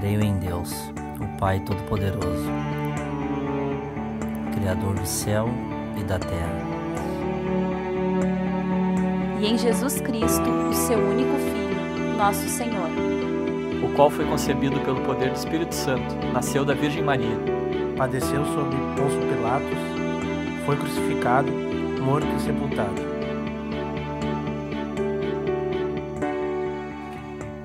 Creio em Deus, o Pai Todo-Poderoso, Criador do céu e da terra. E em Jesus Cristo, o seu único Filho, nosso Senhor, o qual foi concebido pelo poder do Espírito Santo, nasceu da Virgem Maria, padeceu sob Pôncio Pilatos, foi crucificado, morto e sepultado.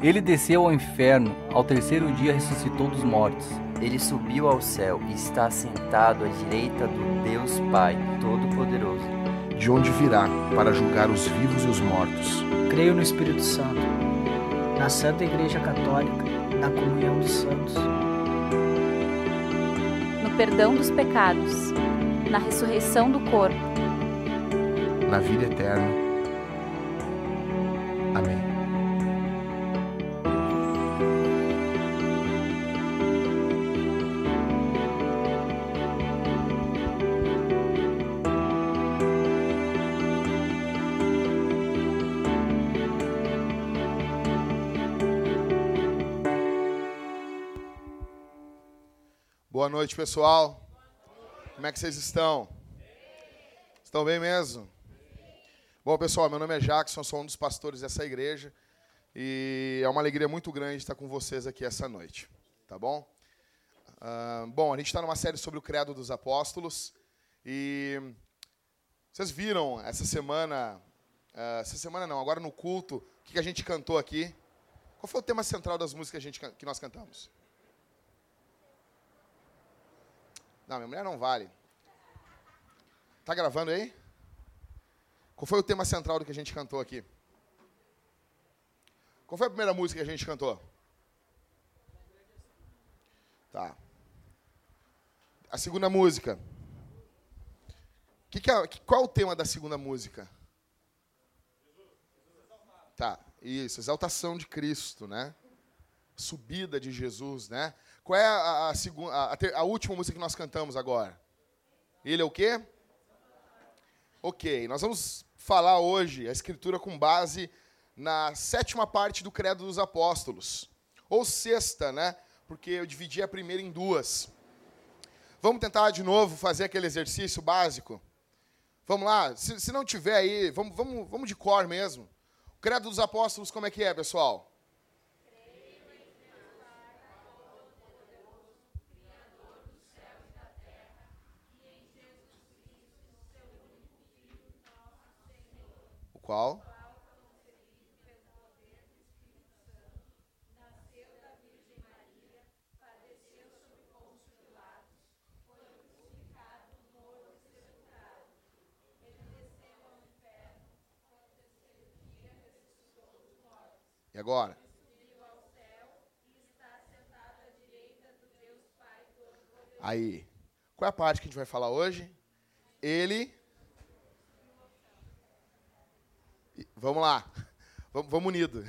Ele desceu ao inferno, ao terceiro dia ressuscitou dos mortos. Ele subiu ao céu e está sentado à direita do Deus Pai Todo-Poderoso. De onde virá para julgar os vivos e os mortos. Creio no Espírito Santo, na Santa Igreja Católica, na comunhão dos santos, no perdão dos pecados, na ressurreição do corpo, na vida eterna. Noite, pessoal. Como é que vocês estão? Estão bem mesmo? Bom, pessoal, meu nome é Jackson, sou um dos pastores dessa igreja e é uma alegria muito grande estar com vocês aqui essa noite, tá bom? Uh, bom, a gente está numa série sobre o Credo dos Apóstolos e vocês viram essa semana, uh, essa semana não, agora no culto, o que a gente cantou aqui? Qual foi o tema central das músicas que, gente, que nós cantamos? Não, minha mulher não vale. Tá gravando aí? Qual foi o tema central do que a gente cantou aqui? Qual foi a primeira música que a gente cantou? Tá. A segunda música. Que que é, qual é o tema da segunda música? Tá, isso, exaltação de Cristo, né? Subida de Jesus, né? Qual é a, a, segunda, a, a, última música que nós cantamos agora? Ele é o quê? Ok, nós vamos falar hoje a escritura com base na sétima parte do Credo dos Apóstolos. Ou sexta, né? Porque eu dividi a primeira em duas. Vamos tentar de novo fazer aquele exercício básico? Vamos lá? Se, se não tiver aí, vamos, vamos, vamos de cor mesmo. O Credo dos Apóstolos, como é que é, pessoal? Qual? E agora? Aí. Qual é a parte que a gente vai falar hoje? Ele Vamos lá. Vamos, vamos unido.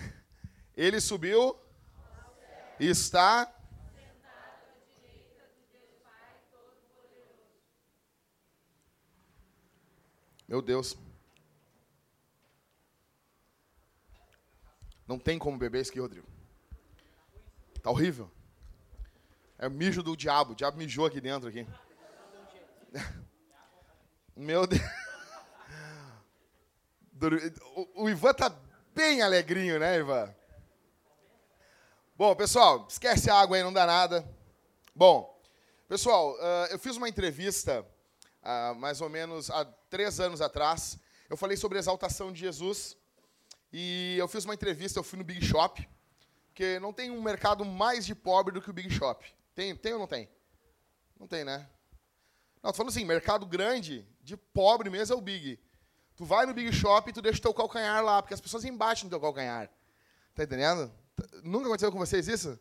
Ele subiu e está Meu Deus. Não tem como beber isso aqui, Rodrigo. Tá horrível. É o mijo do diabo. O diabo mijou aqui dentro aqui. Meu Deus. O, o Ivan tá bem alegrinho, né, Ivan? Bom, pessoal, esquece a água aí, não dá nada. Bom, pessoal, uh, eu fiz uma entrevista uh, mais ou menos há três anos atrás. Eu falei sobre a exaltação de Jesus. E eu fiz uma entrevista, eu fui no Big Shop, porque não tem um mercado mais de pobre do que o Big Shop. Tem, tem ou não tem? Não tem, né? Não, tô falando assim, mercado grande, de pobre mesmo é o Big. Tu vai no Big Shop e tu deixa o teu calcanhar lá, porque as pessoas embaixo no teu calcanhar. Tá entendendo? Nunca aconteceu com vocês isso?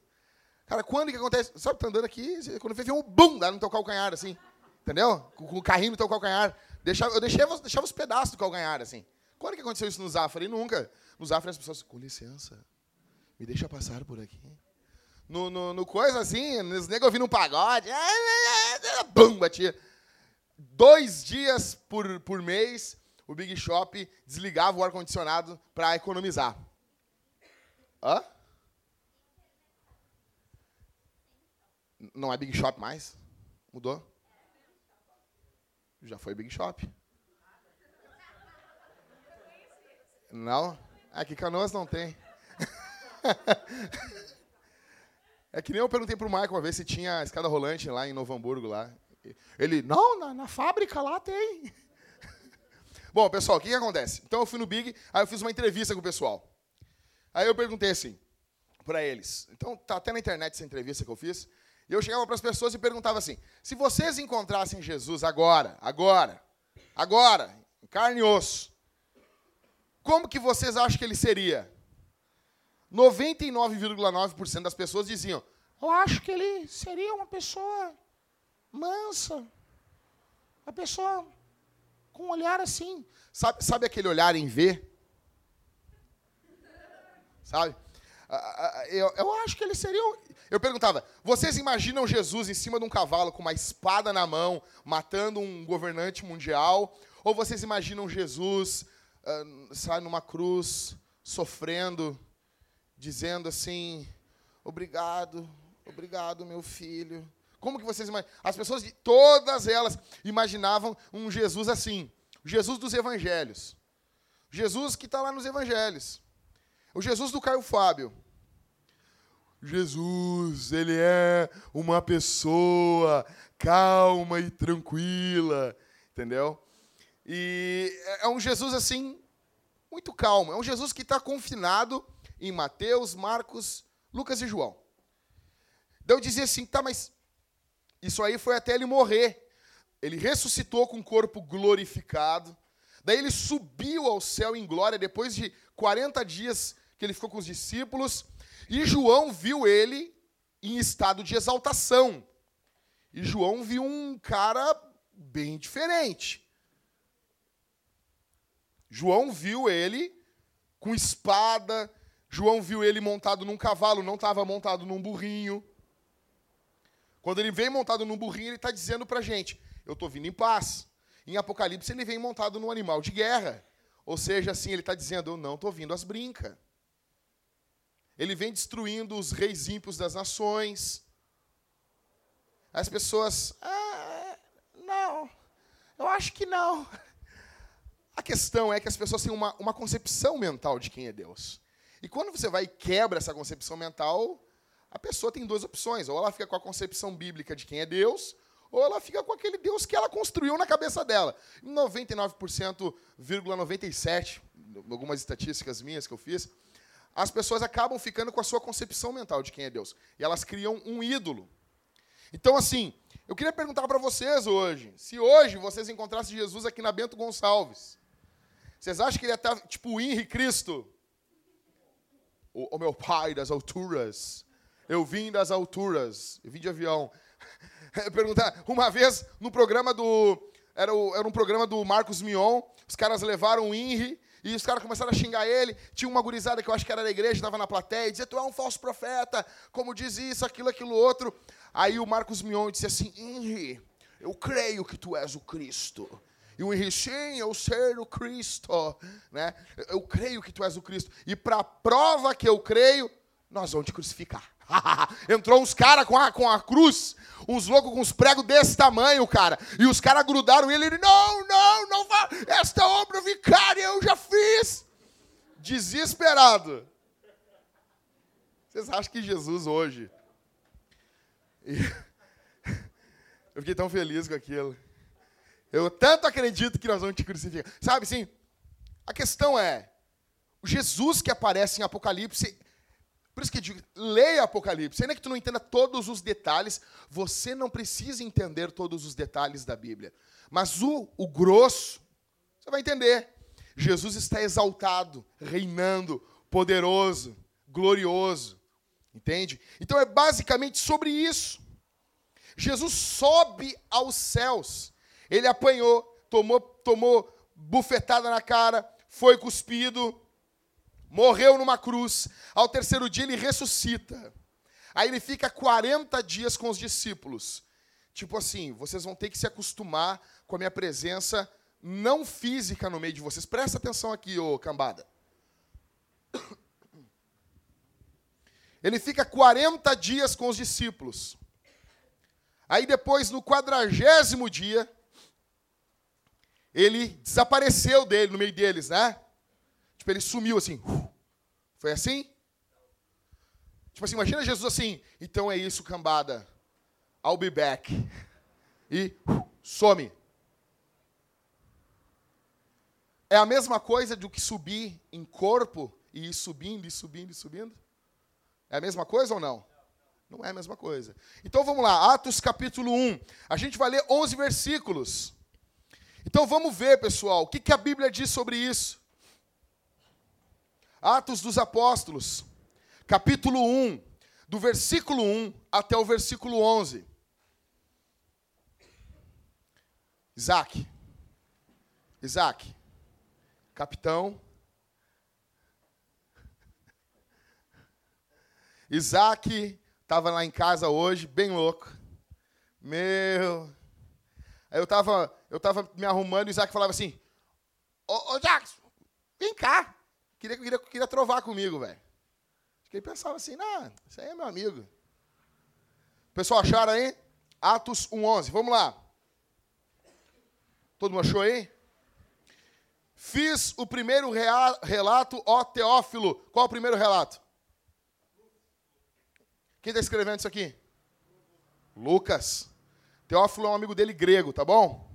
Cara, quando que acontece? Sabe, tá andando aqui, quando vem um bum, dá no teu calcanhar, assim. Entendeu? Com, com o carrinho no teu calcanhar. Deixava, eu deixava, deixava os pedaços do calcanhar, assim. Quando que aconteceu isso no Zafari? Nunca. No Zafari as pessoas, com licença, me deixa passar por aqui. No, no, no coisa assim, os negros ouvindo um pagode, bum, batia. Dois dias por, por mês, o Big Shop desligava o ar-condicionado para economizar. Hã? Não é Big Shop mais? Mudou? Já foi Big Shop. Não? Aqui Canoas não tem. é que nem eu perguntei pro Michael uma vez se tinha escada rolante lá em Novo Hamburgo lá. Ele, não, na, na fábrica lá tem. Bom, pessoal, o que, que acontece? Então eu fui no Big, aí eu fiz uma entrevista com o pessoal. Aí eu perguntei assim, para eles. Então tá até na internet essa entrevista que eu fiz. E eu chegava para as pessoas e perguntava assim: se vocês encontrassem Jesus agora, agora, agora, em carne e osso, como que vocês acham que ele seria? 99,9% das pessoas diziam: Eu acho que ele seria uma pessoa mansa, uma pessoa com um olhar assim. Sabe, sabe aquele olhar em V? Sabe? Eu, eu acho que ele seria. Eu perguntava: vocês imaginam Jesus em cima de um cavalo com uma espada na mão, matando um governante mundial? Ou vocês imaginam Jesus, uh, numa cruz, sofrendo, dizendo assim: obrigado, obrigado, meu filho. Como que vocês imaginam? As pessoas, todas elas, imaginavam um Jesus assim: Jesus dos evangelhos. Jesus que está lá nos evangelhos. O Jesus do Caio Fábio. Jesus, ele é uma pessoa calma e tranquila, entendeu? E é um Jesus assim, muito calmo. É um Jesus que está confinado em Mateus, Marcos, Lucas e João. Daí eu dizia assim, tá, mas isso aí foi até ele morrer. Ele ressuscitou com o corpo glorificado. Daí ele subiu ao céu em glória depois de 40 dias que ele ficou com os discípulos, e João viu ele em estado de exaltação. E João viu um cara bem diferente. João viu ele com espada, João viu ele montado num cavalo, não estava montado num burrinho. Quando ele vem montado num burrinho, ele está dizendo para a gente: Eu estou vindo em paz. Em Apocalipse, ele vem montado num animal de guerra. Ou seja, assim, ele está dizendo: Eu não estou vindo às brincas. Ele vem destruindo os reis ímpios das nações. As pessoas, ah, não, eu acho que não. A questão é que as pessoas têm uma, uma concepção mental de quem é Deus. E quando você vai e quebra essa concepção mental, a pessoa tem duas opções. Ou ela fica com a concepção bíblica de quem é Deus, ou ela fica com aquele Deus que ela construiu na cabeça dela. 99,97, algumas estatísticas minhas que eu fiz, as pessoas acabam ficando com a sua concepção mental de quem é Deus. E elas criam um ídolo. Então, assim, eu queria perguntar para vocês hoje: se hoje vocês encontrassem Jesus aqui na Bento Gonçalves, vocês acham que ele ia estar tipo o Henri Cristo? O, o, meu pai das alturas. Eu vim das alturas. Eu vim de avião. Perguntar, uma vez no programa do. Era, o, era um programa do Marcos Mion, os caras levaram o Henri e os caras começaram a xingar ele. Tinha uma gurizada que eu acho que era da igreja, estava na plateia, e dizia: Tu é um falso profeta, como diz isso, aquilo, aquilo, outro. Aí o Marcos Mion disse assim: Henri, eu creio que tu és o Cristo. E o Henri, sim, eu ser o Cristo. Né? Eu creio que tu és o Cristo. E para prova que eu creio, nós vamos te crucificar. Entrou uns caras com a, com a cruz, uns loucos com os pregos desse tamanho, cara. E os caras grudaram ele. Ele, não, não, não vá. Esta obra vicária eu já fiz. Desesperado. Vocês acham que Jesus hoje. Eu fiquei tão feliz com aquilo. Eu tanto acredito que nós vamos te crucificar. Sabe, sim? A questão é: o Jesus que aparece em Apocalipse por isso que eu digo, leia Apocalipse. Ainda que tu não entenda todos os detalhes, você não precisa entender todos os detalhes da Bíblia. Mas o, o grosso, você vai entender. Jesus está exaltado, reinando, poderoso, glorioso. Entende? Então é basicamente sobre isso. Jesus sobe aos céus. Ele apanhou, tomou, tomou bufetada na cara, foi cuspido, morreu numa cruz, ao terceiro dia ele ressuscita. Aí ele fica 40 dias com os discípulos. Tipo assim, vocês vão ter que se acostumar com a minha presença não física no meio de vocês. Presta atenção aqui, ô cambada. Ele fica 40 dias com os discípulos. Aí depois, no quadragésimo dia, ele desapareceu dele, no meio deles, né? Tipo, ele sumiu assim. Foi assim? Tipo assim, imagina Jesus assim, então é isso, cambada. I'll be back. E some. É a mesma coisa do que subir em corpo e ir subindo e subindo e subindo? É a mesma coisa ou não? Não é a mesma coisa. Então vamos lá, Atos capítulo 1. A gente vai ler 11 versículos. Então vamos ver, pessoal, o que, que a Bíblia diz sobre isso. Atos dos Apóstolos, capítulo 1, do versículo 1 até o versículo 11. Isaac. Isaac. Capitão. Isaac estava lá em casa hoje, bem louco. Meu. Aí eu estava eu tava me arrumando e Isaac falava assim: Ô, ô Jackson, vem cá. Queria, queria, queria trovar comigo, velho. Ele pensava assim: não, isso aí é meu amigo. Pessoal, acharam aí? Atos 1,11. Vamos lá. Todo mundo achou aí? Fiz o primeiro relato, ó Teófilo. Qual é o primeiro relato? Quem está escrevendo isso aqui? Lucas. Teófilo é um amigo dele grego, tá bom?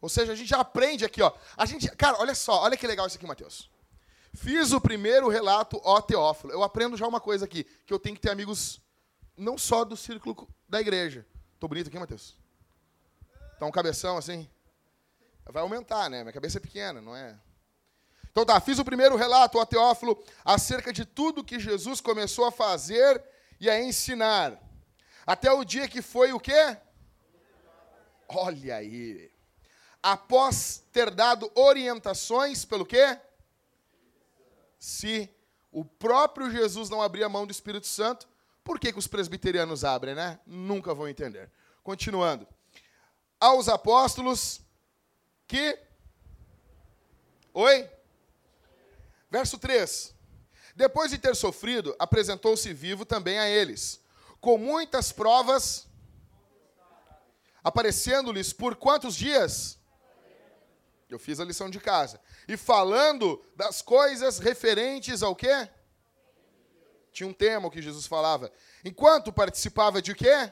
Ou seja, a gente já aprende aqui, ó. A gente, cara, olha só, olha que legal isso aqui, Mateus. Fiz o primeiro relato, ó Teófilo. Eu aprendo já uma coisa aqui, que eu tenho que ter amigos não só do círculo da igreja. Tô bonito aqui, Mateus? Tá um cabeção assim? Vai aumentar, né? Minha cabeça é pequena, não é? Então tá, fiz o primeiro relato, ó Teófilo, acerca de tudo que Jesus começou a fazer e a ensinar. Até o dia que foi o quê? Olha aí. Após ter dado orientações pelo quê? Se o próprio Jesus não abria a mão do Espírito Santo, por que, que os presbiterianos abrem, né? Nunca vão entender. Continuando. Aos apóstolos que. Oi? Verso 3. Depois de ter sofrido, apresentou-se vivo também a eles, com muitas provas, aparecendo-lhes por quantos dias? Eu fiz a lição de casa. E falando das coisas referentes ao quê? Tinha um tema que Jesus falava. Enquanto participava de quê?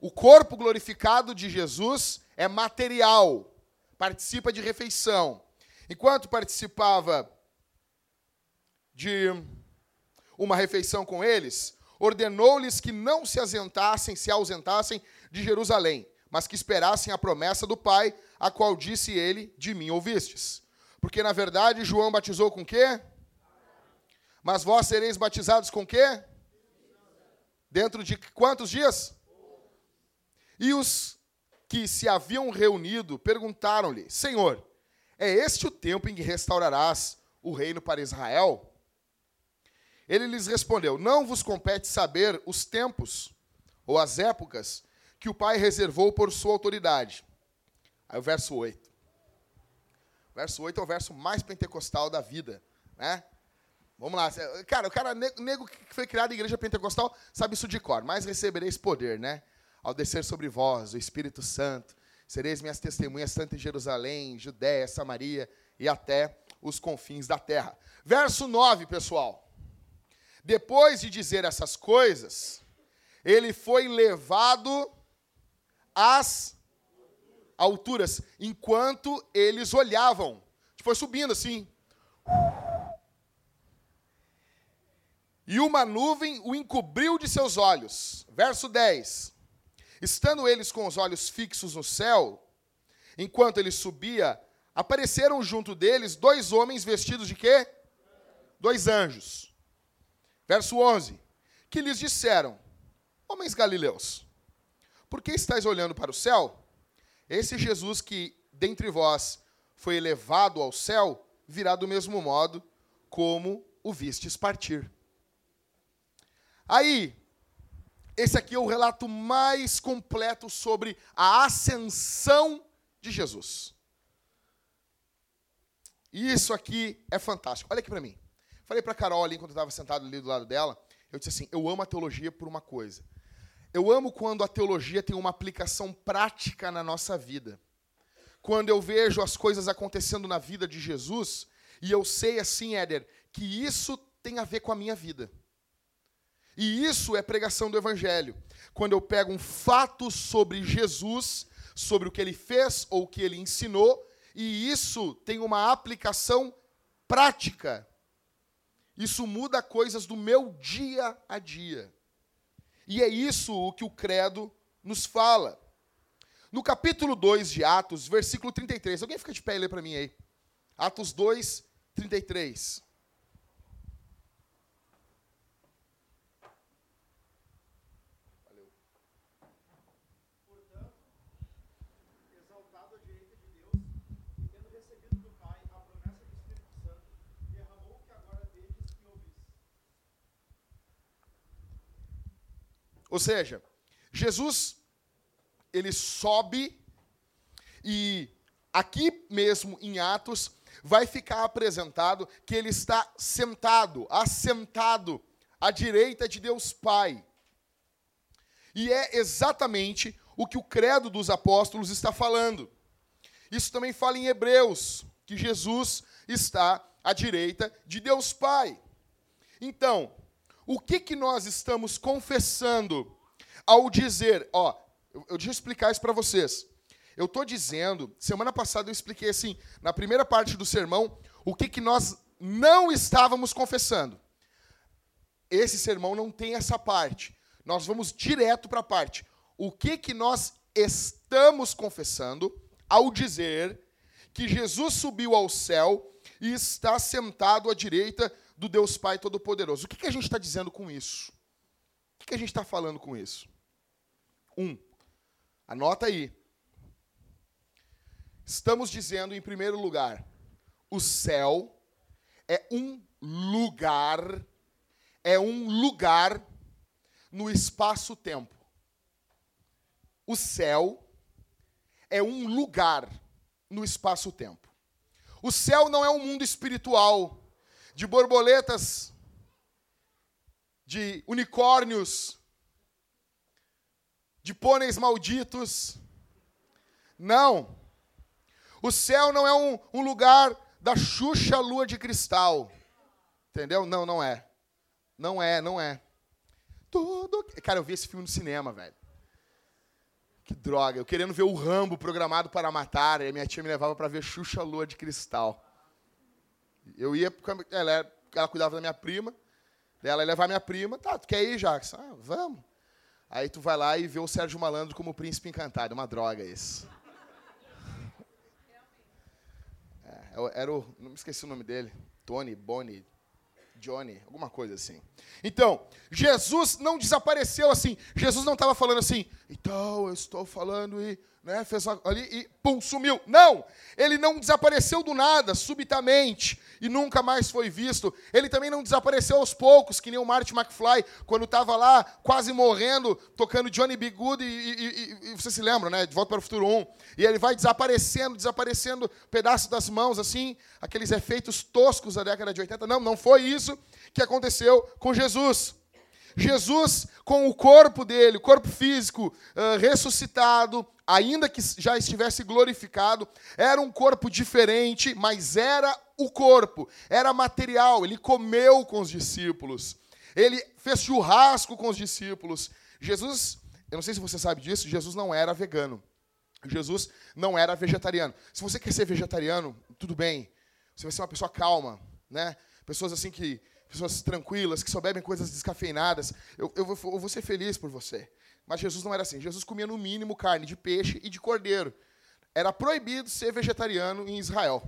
O corpo glorificado de Jesus é material, participa de refeição. Enquanto participava de uma refeição com eles, ordenou-lhes que não se se ausentassem de Jerusalém, mas que esperassem a promessa do Pai, a qual disse ele: De mim ouvistes. Porque na verdade João batizou com quê? Mas vós sereis batizados com quê? Dentro de quantos dias? E os que se haviam reunido perguntaram-lhe: Senhor, é este o tempo em que restaurarás o reino para Israel? Ele lhes respondeu: Não vos compete saber os tempos ou as épocas que o Pai reservou por sua autoridade. Aí o verso 8. O verso 8 é o verso mais pentecostal da vida, né? Vamos lá. Cara, o cara nego que foi criado em igreja pentecostal sabe isso de cor. Mas recebereis poder, né? Ao descer sobre vós o Espírito Santo, sereis minhas testemunhas tanto em Jerusalém, Judéia, Samaria e até os confins da terra. Verso 9, pessoal. Depois de dizer essas coisas, ele foi levado às alturas, enquanto eles olhavam. Foi subindo assim. E uma nuvem o encobriu de seus olhos. Verso 10. Estando eles com os olhos fixos no céu, enquanto ele subia, apareceram junto deles dois homens vestidos de quê? Dois anjos. Verso 11: Que lhes disseram: Homens galileus, por que estáis olhando para o céu? Esse Jesus que dentre vós foi elevado ao céu, virá do mesmo modo como o vistes partir. Aí, esse aqui é o relato mais completo sobre a ascensão de Jesus. Isso aqui é fantástico. Olha aqui para mim. Falei para Carol ali, quando eu estava sentado ali do lado dela, eu disse assim: eu amo a teologia por uma coisa. Eu amo quando a teologia tem uma aplicação prática na nossa vida. Quando eu vejo as coisas acontecendo na vida de Jesus, e eu sei assim, Éder, que isso tem a ver com a minha vida. E isso é pregação do Evangelho. Quando eu pego um fato sobre Jesus, sobre o que ele fez ou o que ele ensinou, e isso tem uma aplicação prática. Isso muda coisas do meu dia a dia. E é isso o que o credo nos fala. No capítulo 2 de Atos, versículo 33. Alguém fica de pé e lê para mim aí. Atos 2, 33. Valeu. Portanto, exaltado à direita de Deus, e tendo recebido do Pai a promessa do Espírito Santo, derramou o que agora vedes e ouvis. Ou seja, Jesus ele sobe e aqui mesmo em Atos vai ficar apresentado que ele está sentado, assentado à direita de Deus Pai. E é exatamente o que o credo dos apóstolos está falando. Isso também fala em Hebreus, que Jesus está à direita de Deus Pai. Então, o que que nós estamos confessando ao dizer, ó, eu, eu deixa eu explicar isso para vocês. Eu estou dizendo, semana passada eu expliquei assim, na primeira parte do sermão, o que, que nós não estávamos confessando. Esse sermão não tem essa parte. Nós vamos direto para a parte. O que, que nós estamos confessando ao dizer que Jesus subiu ao céu e está sentado à direita do Deus Pai Todo-Poderoso? O que, que a gente está dizendo com isso? O que, que a gente está falando com isso? Um, Anota aí. Estamos dizendo, em primeiro lugar, o céu é um lugar, é um lugar no espaço-tempo. O céu é um lugar no espaço-tempo. O céu não é um mundo espiritual de borboletas, de unicórnios, de pôneis malditos. Não. O céu não é um, um lugar da Xuxa lua de cristal. Entendeu? Não, não é. Não é, não é. Tudo. Cara, eu vi esse filme no cinema, velho. Que droga. Eu querendo ver o Rambo programado para matar, e minha tia me levava para ver Xuxa Lua de Cristal. Eu ia, ela, ela cuidava da minha prima, ela ia levar minha prima. Tá, tu quer ir, Jackson? Ah, vamos. Aí tu vai lá e vê o Sérgio Malandro como o príncipe encantado. Uma droga isso. É, era o. Não me esqueci o nome dele. Tony, Bonnie, Johnny, alguma coisa assim. Então, Jesus não desapareceu assim. Jesus não estava falando assim, então eu estou falando e né, fez ali e pum, sumiu. Não! Ele não desapareceu do nada, subitamente, e nunca mais foi visto. Ele também não desapareceu aos poucos, que nem o Marty McFly, quando estava lá, quase morrendo, tocando Johnny B. Good, e, e, e, e, você se lembra, né? De Volta para o Futuro 1. E ele vai desaparecendo, desaparecendo, pedaço das mãos, assim, aqueles efeitos toscos da década de 80. Não, não foi isso que aconteceu com Jesus. Jesus, com o corpo dele, o corpo físico uh, ressuscitado, ainda que já estivesse glorificado, era um corpo diferente, mas era o corpo, era material. Ele comeu com os discípulos, ele fez churrasco com os discípulos. Jesus, eu não sei se você sabe disso, Jesus não era vegano. Jesus não era vegetariano. Se você quer ser vegetariano, tudo bem. Você vai ser uma pessoa calma, né? Pessoas assim que pessoas tranquilas, que só bebem coisas descafeinadas. Eu, eu, vou, eu vou ser feliz por você. Mas Jesus não era assim. Jesus comia no mínimo carne de peixe e de cordeiro. Era proibido ser vegetariano em Israel,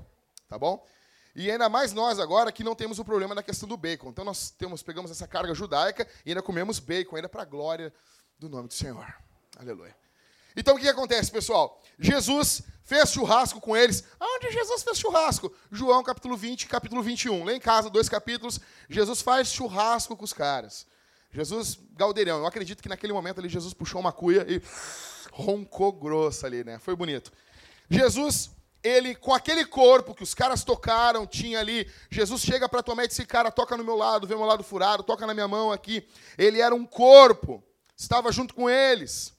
tá bom? E ainda mais nós agora que não temos o problema da questão do bacon. Então nós temos, pegamos essa carga judaica e ainda comemos bacon, ainda para a glória do nome do Senhor. Aleluia. Então o que acontece, pessoal? Jesus fez churrasco com eles. Onde Jesus fez churrasco? João capítulo 20, capítulo 21. Lá em casa, dois capítulos, Jesus faz churrasco com os caras. Jesus, galdeirão. Eu acredito que naquele momento ali Jesus puxou uma cuia e roncou grosso ali, né? Foi bonito. Jesus, ele com aquele corpo que os caras tocaram, tinha ali, Jesus chega para tua mãe e diz: "Cara, toca no meu lado, vê meu lado furado, toca na minha mão aqui". Ele era um corpo estava junto com eles.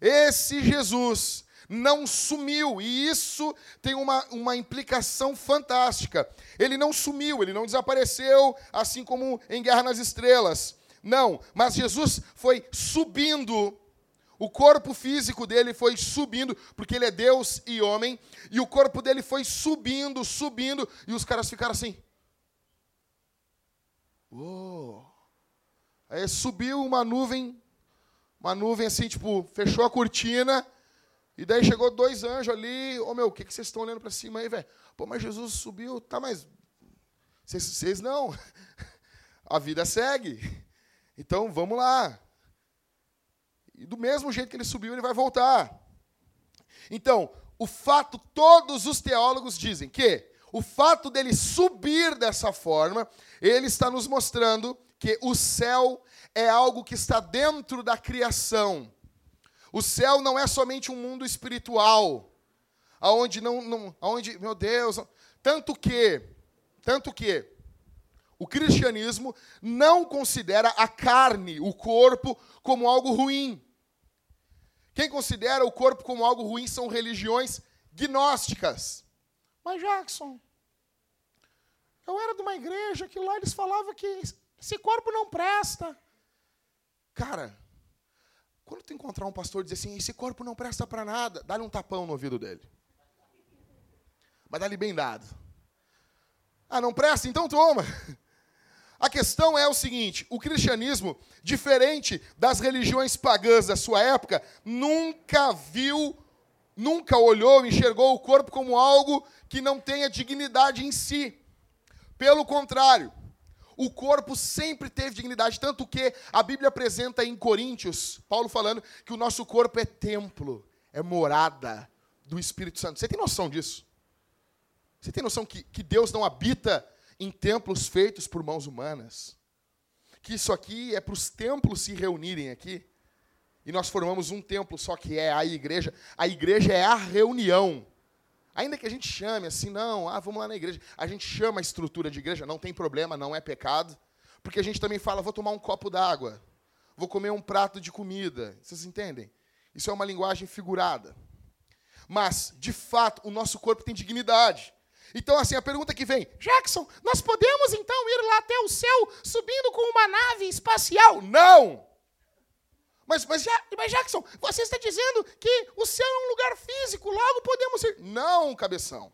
Esse Jesus não sumiu, e isso tem uma, uma implicação fantástica. Ele não sumiu, ele não desapareceu, assim como em Guerra nas Estrelas. Não, mas Jesus foi subindo o corpo físico dele foi subindo, porque ele é Deus e homem, e o corpo dele foi subindo, subindo, e os caras ficaram assim. Uou. Aí subiu uma nuvem, uma nuvem assim, tipo, fechou a cortina, e daí chegou dois anjos ali. Ô oh, meu, o que, que vocês estão olhando para cima aí, velho? Pô, mas Jesus subiu, tá, mas. Vocês, vocês não. A vida segue. Então vamos lá. E do mesmo jeito que ele subiu, ele vai voltar. Então, o fato, todos os teólogos dizem que o fato dele subir dessa forma, ele está nos mostrando que o céu é algo que está dentro da criação. O céu não é somente um mundo espiritual, aonde não, não aonde, meu Deus, tanto que, tanto que o cristianismo não considera a carne, o corpo, como algo ruim. Quem considera o corpo como algo ruim são religiões gnósticas. Mas Jackson, eu era de uma igreja que lá eles falavam que esse corpo não presta. Cara, quando tu encontrar um pastor e dizer assim, esse corpo não presta para nada, dá-lhe um tapão no ouvido dele. Mas dá-lhe bem dado. Ah, não presta? Então toma. A questão é o seguinte: o cristianismo, diferente das religiões pagãs da sua época, nunca viu, nunca olhou, enxergou o corpo como algo que não tenha dignidade em si. Pelo contrário, o corpo sempre teve dignidade, tanto que a Bíblia apresenta em Coríntios, Paulo falando que o nosso corpo é templo, é morada do Espírito Santo. Você tem noção disso? Você tem noção que, que Deus não habita em templos feitos por mãos humanas. Que isso aqui é para os templos se reunirem aqui. E nós formamos um templo só que é a igreja. A igreja é a reunião. Ainda que a gente chame assim, não, ah, vamos lá na igreja. A gente chama a estrutura de igreja, não tem problema, não é pecado. Porque a gente também fala, vou tomar um copo d'água, vou comer um prato de comida. Vocês entendem? Isso é uma linguagem figurada. Mas, de fato, o nosso corpo tem dignidade. Então, assim, a pergunta que vem: Jackson, nós podemos então ir lá até o céu subindo com uma nave espacial? Não! Mas, mas, mas Jackson, você está dizendo que o céu é um lugar físico, logo podemos ir. Não, cabeção.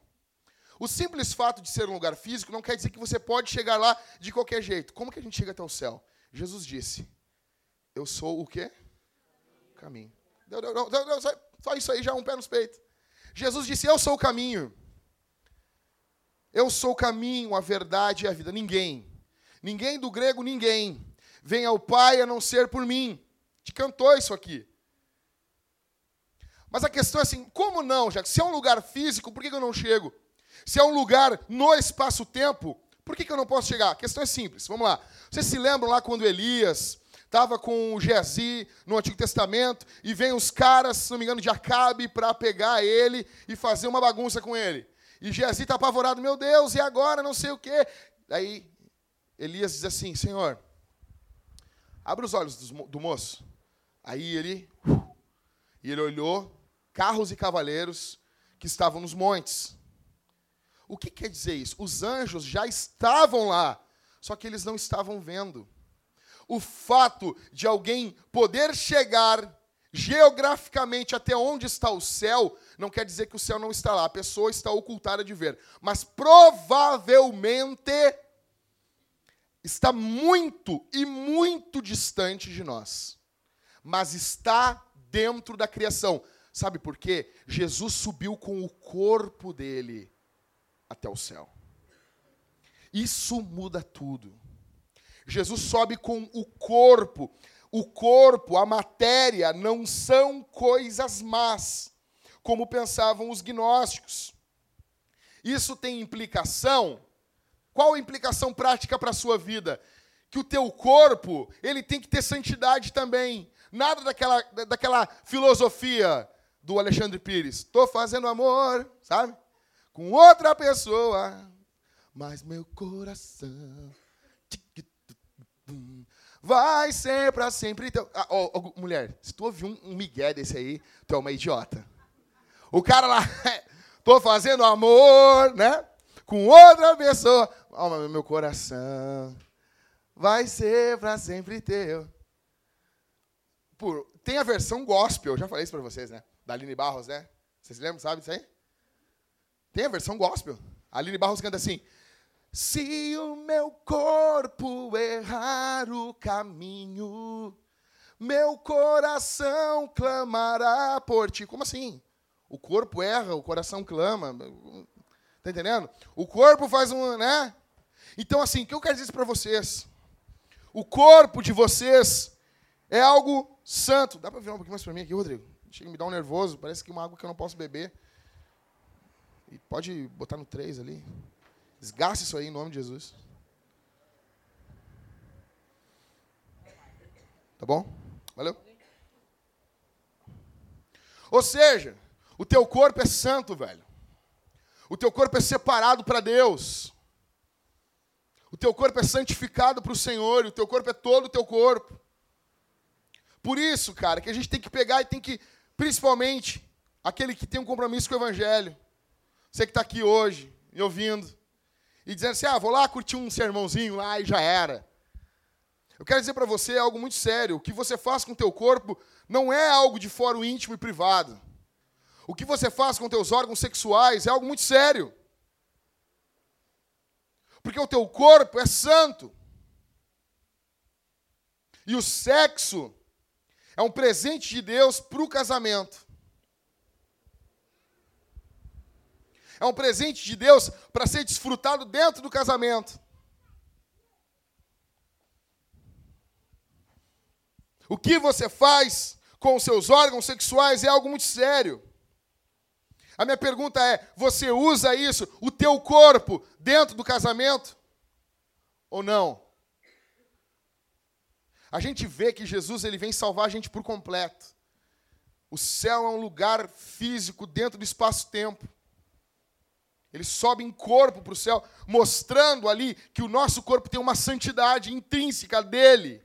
O simples fato de ser um lugar físico não quer dizer que você pode chegar lá de qualquer jeito. Como que a gente chega até o céu? Jesus disse: Eu sou o quê? Caminho. Só isso aí já um pé nos peitos. Jesus disse: Eu sou o caminho. Eu sou o caminho, a verdade e a vida. Ninguém, ninguém do grego, ninguém, vem ao Pai a não ser por mim. Te cantou isso aqui. Mas a questão é assim, como não, já se é um lugar físico, por que eu não chego? Se é um lugar no espaço-tempo, por que eu não posso chegar? A questão é simples, vamos lá. Vocês se lembram lá quando Elias estava com o Geazi no Antigo Testamento e vem os caras, se não me engano, de Acabe para pegar ele e fazer uma bagunça com ele. E Geazi está apavorado, meu Deus, e agora não sei o quê. Aí Elias diz assim, Senhor, abre os olhos do moço. Aí ele, e ele olhou carros e cavaleiros que estavam nos montes. O que quer dizer isso? Os anjos já estavam lá, só que eles não estavam vendo. O fato de alguém poder chegar geograficamente até onde está o céu, não quer dizer que o céu não está lá, a pessoa está ocultada de ver, mas provavelmente está muito e muito distante de nós, mas está dentro da criação. Sabe por quê? Jesus subiu com o corpo dele até o céu. Isso muda tudo. Jesus sobe com o corpo o corpo, a matéria, não são coisas más, como pensavam os gnósticos. Isso tem implicação? Qual a implicação prática para a sua vida? Que o teu corpo, ele tem que ter santidade também. Nada daquela, daquela filosofia do Alexandre Pires. Estou fazendo amor, sabe? Com outra pessoa, mas meu coração vai ser pra sempre. Ah, ó, ó, mulher, se tu ouvir um, um migué desse aí, tu é uma idiota. O cara lá, tô fazendo amor, né? Com outra pessoa. Oh, meu coração vai ser pra sempre teu. Por, tem a versão gospel, eu já falei isso pra vocês, né? Da Aline Barros, né? Vocês lembram, sabe disso aí? Tem a versão gospel. A Aline Barros canta assim: Se o meu corpo errar o caminho, meu coração clamará por ti. Como assim? O corpo erra, o coração clama. Tá entendendo? O corpo faz um, né? Então, assim, o que eu quero dizer para vocês? O corpo de vocês é algo santo. Dá para virar um pouquinho mais para mim aqui, Rodrigo? Chega me dar um nervoso, parece que é uma água que eu não posso beber. E pode botar no 3 ali. Desgaste isso aí em nome de Jesus. Tá bom? Valeu? Ou seja, o teu corpo é santo, velho. O teu corpo é separado para Deus. O teu corpo é santificado para o Senhor, e o teu corpo é todo o teu corpo. Por isso, cara, que a gente tem que pegar e tem que, principalmente, aquele que tem um compromisso com o Evangelho. Você que está aqui hoje, me ouvindo, e dizendo assim: ah, vou lá curtir um sermãozinho lá e já era. Eu quero dizer para você algo muito sério. O que você faz com o teu corpo não é algo de o íntimo e privado. O que você faz com teus órgãos sexuais é algo muito sério. Porque o teu corpo é santo. E o sexo é um presente de Deus para o casamento. É um presente de Deus para ser desfrutado dentro do casamento. O que você faz com os seus órgãos sexuais é algo muito sério. A minha pergunta é: você usa isso, o teu corpo, dentro do casamento? Ou não? A gente vê que Jesus ele vem salvar a gente por completo. O céu é um lugar físico dentro do espaço-tempo. Ele sobe em corpo para o céu, mostrando ali que o nosso corpo tem uma santidade intrínseca dele.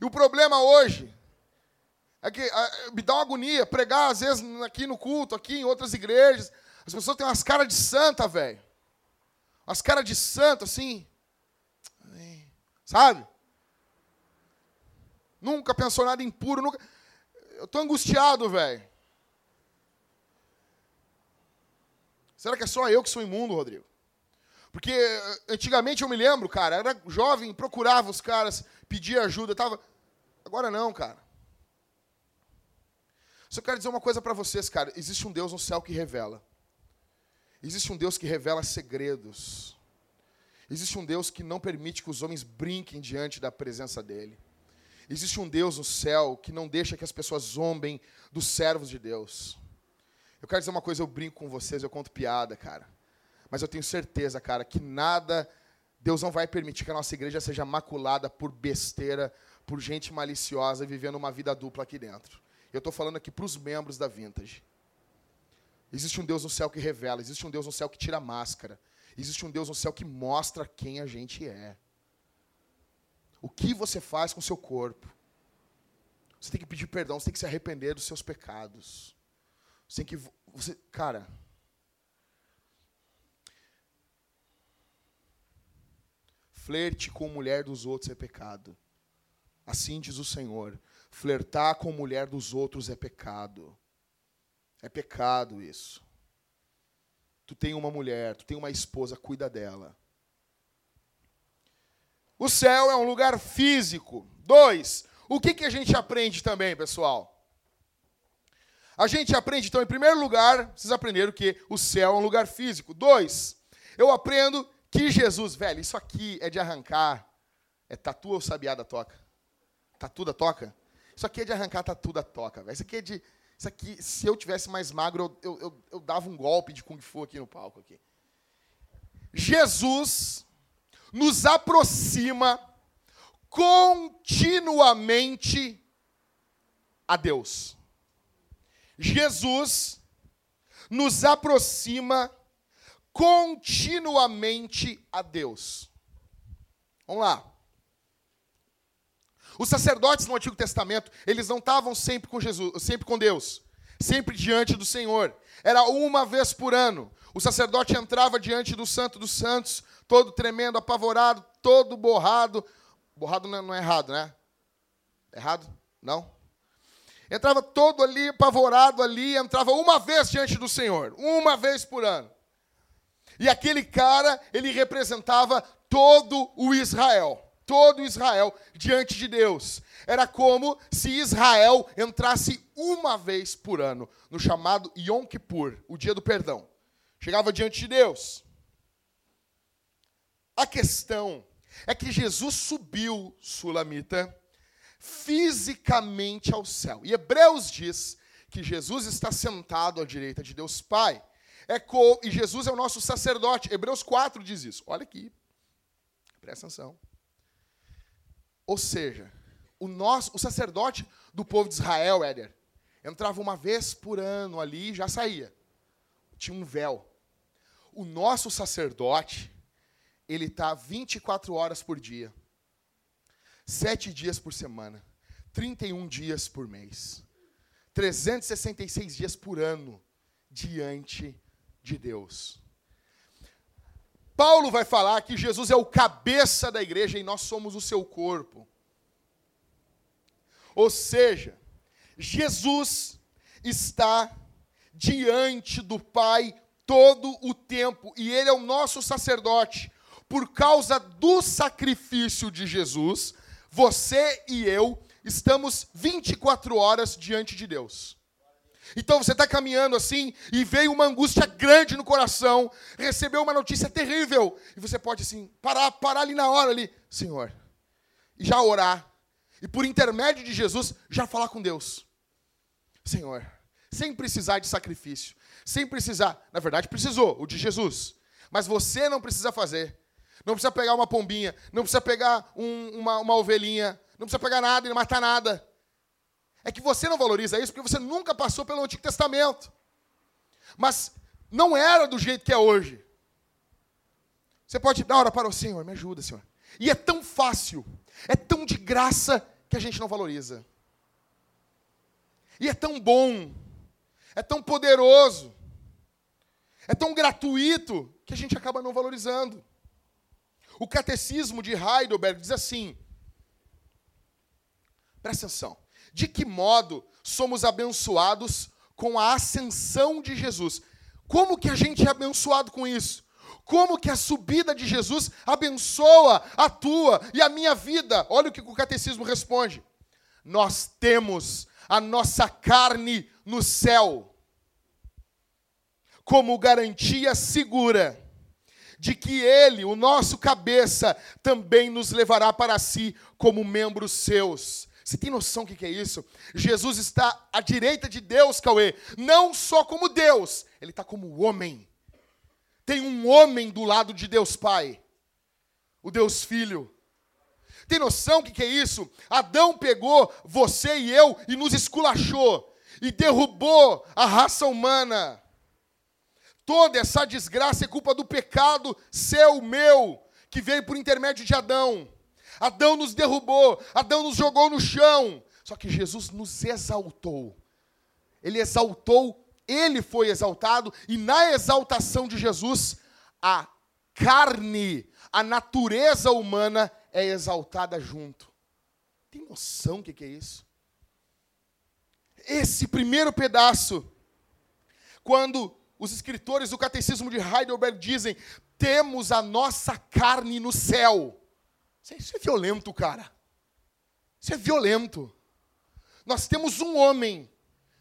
E o problema hoje é que a, me dá uma agonia pregar, às vezes, aqui no culto, aqui em outras igrejas. As pessoas têm umas caras de santa, velho. Umas caras de santo, assim. Sabe? Nunca pensou nada impuro, nunca. Eu tô angustiado, velho. Será que é só eu que sou imundo, Rodrigo? Porque eh, antigamente eu me lembro, cara, era jovem, procurava os caras, pedia ajuda, tava. Agora não, cara. Só quero dizer uma coisa para vocês, cara. Existe um Deus no céu que revela. Existe um Deus que revela segredos. Existe um Deus que não permite que os homens brinquem diante da presença dele. Existe um Deus no céu que não deixa que as pessoas zombem dos servos de Deus. Eu quero dizer uma coisa, eu brinco com vocês, eu conto piada, cara. Mas eu tenho certeza, cara, que nada, Deus não vai permitir que a nossa igreja seja maculada por besteira, por gente maliciosa vivendo uma vida dupla aqui dentro. Eu estou falando aqui para os membros da Vintage. Existe um Deus no céu que revela, existe um Deus no céu que tira a máscara, existe um Deus no céu que mostra quem a gente é. O que você faz com o seu corpo? Você tem que pedir perdão, você tem que se arrepender dos seus pecados. Você tem que. Você, cara. Flerte com mulher dos outros é pecado. Assim diz o Senhor. Flertar com mulher dos outros é pecado. É pecado isso. Tu tem uma mulher, tu tem uma esposa, cuida dela. O céu é um lugar físico. Dois, o que, que a gente aprende também, pessoal? A gente aprende, então, em primeiro lugar, vocês aprenderam que o céu é um lugar físico. Dois, eu aprendo que Jesus, velho, isso aqui é de arrancar. É tatu ou sabiada toca? Tatu da toca? Isso aqui é de arrancar tatu da toca, velho. Isso aqui é de. Isso aqui, se eu tivesse mais magro, eu, eu, eu, eu dava um golpe de Kung Fu aqui no palco. Aqui. Jesus nos aproxima continuamente a Deus. Jesus nos aproxima continuamente a Deus. Vamos lá. Os sacerdotes no Antigo Testamento, eles não estavam sempre com Jesus, sempre com Deus, sempre diante do Senhor. Era uma vez por ano. O sacerdote entrava diante do Santo dos Santos, todo tremendo, apavorado, todo borrado. Borrado não é errado, né? Errado? Não? Entrava todo ali, apavorado ali, entrava uma vez diante do Senhor, uma vez por ano. E aquele cara, ele representava todo o Israel, todo Israel diante de Deus. Era como se Israel entrasse uma vez por ano, no chamado Yom Kippur, o dia do perdão. Chegava diante de Deus. A questão é que Jesus subiu, Sulamita, fisicamente ao céu. E Hebreus diz que Jesus está sentado à direita de Deus Pai. É. E Jesus é o nosso sacerdote. Hebreus 4 diz isso. Olha aqui. Presta atenção. Ou seja, o, nosso, o sacerdote do povo de Israel, Éder, entrava uma vez por ano ali e já saía. Tinha um véu. O nosso sacerdote, ele está 24 horas por dia sete dias por semana, 31 dias por mês, 366 dias por ano diante de Deus. Paulo vai falar que Jesus é o cabeça da igreja e nós somos o seu corpo. Ou seja, Jesus está diante do Pai todo o tempo e ele é o nosso sacerdote. Por causa do sacrifício de Jesus, você e eu estamos 24 horas diante de Deus. Então você está caminhando assim e veio uma angústia grande no coração, recebeu uma notícia terrível e você pode assim parar, parar ali na hora ali, Senhor, e já orar e por intermédio de Jesus já falar com Deus, Senhor, sem precisar de sacrifício, sem precisar, na verdade precisou o de Jesus, mas você não precisa fazer não precisa pegar uma pombinha, não precisa pegar um, uma, uma ovelhinha, não precisa pegar nada e matar nada. É que você não valoriza isso porque você nunca passou pelo Antigo Testamento. Mas não era do jeito que é hoje. Você pode dar hora para o Senhor, me ajuda, Senhor. E é tão fácil, é tão de graça que a gente não valoriza. E é tão bom, é tão poderoso, é tão gratuito que a gente acaba não valorizando. O catecismo de Heidelberg diz assim: presta atenção. De que modo somos abençoados com a ascensão de Jesus? Como que a gente é abençoado com isso? Como que a subida de Jesus abençoa a tua e a minha vida? Olha o que o catecismo responde. Nós temos a nossa carne no céu como garantia segura de que ele, o nosso cabeça, também nos levará para si como membros seus. Você tem noção do que é isso? Jesus está à direita de Deus, Cauê, não só como Deus, ele está como homem. Tem um homem do lado de Deus Pai, o Deus Filho. Tem noção do que é isso? Adão pegou você e eu e nos esculachou, e derrubou a raça humana. Toda essa desgraça é culpa do pecado seu, meu, que veio por intermédio de Adão. Adão nos derrubou, Adão nos jogou no chão. Só que Jesus nos exaltou. Ele exaltou, ele foi exaltado, e na exaltação de Jesus, a carne, a natureza humana é exaltada junto. Tem noção do que é isso? Esse primeiro pedaço, quando os escritores do catecismo de Heidelberg dizem: temos a nossa carne no céu. Isso é violento, cara. Isso é violento. Nós temos um homem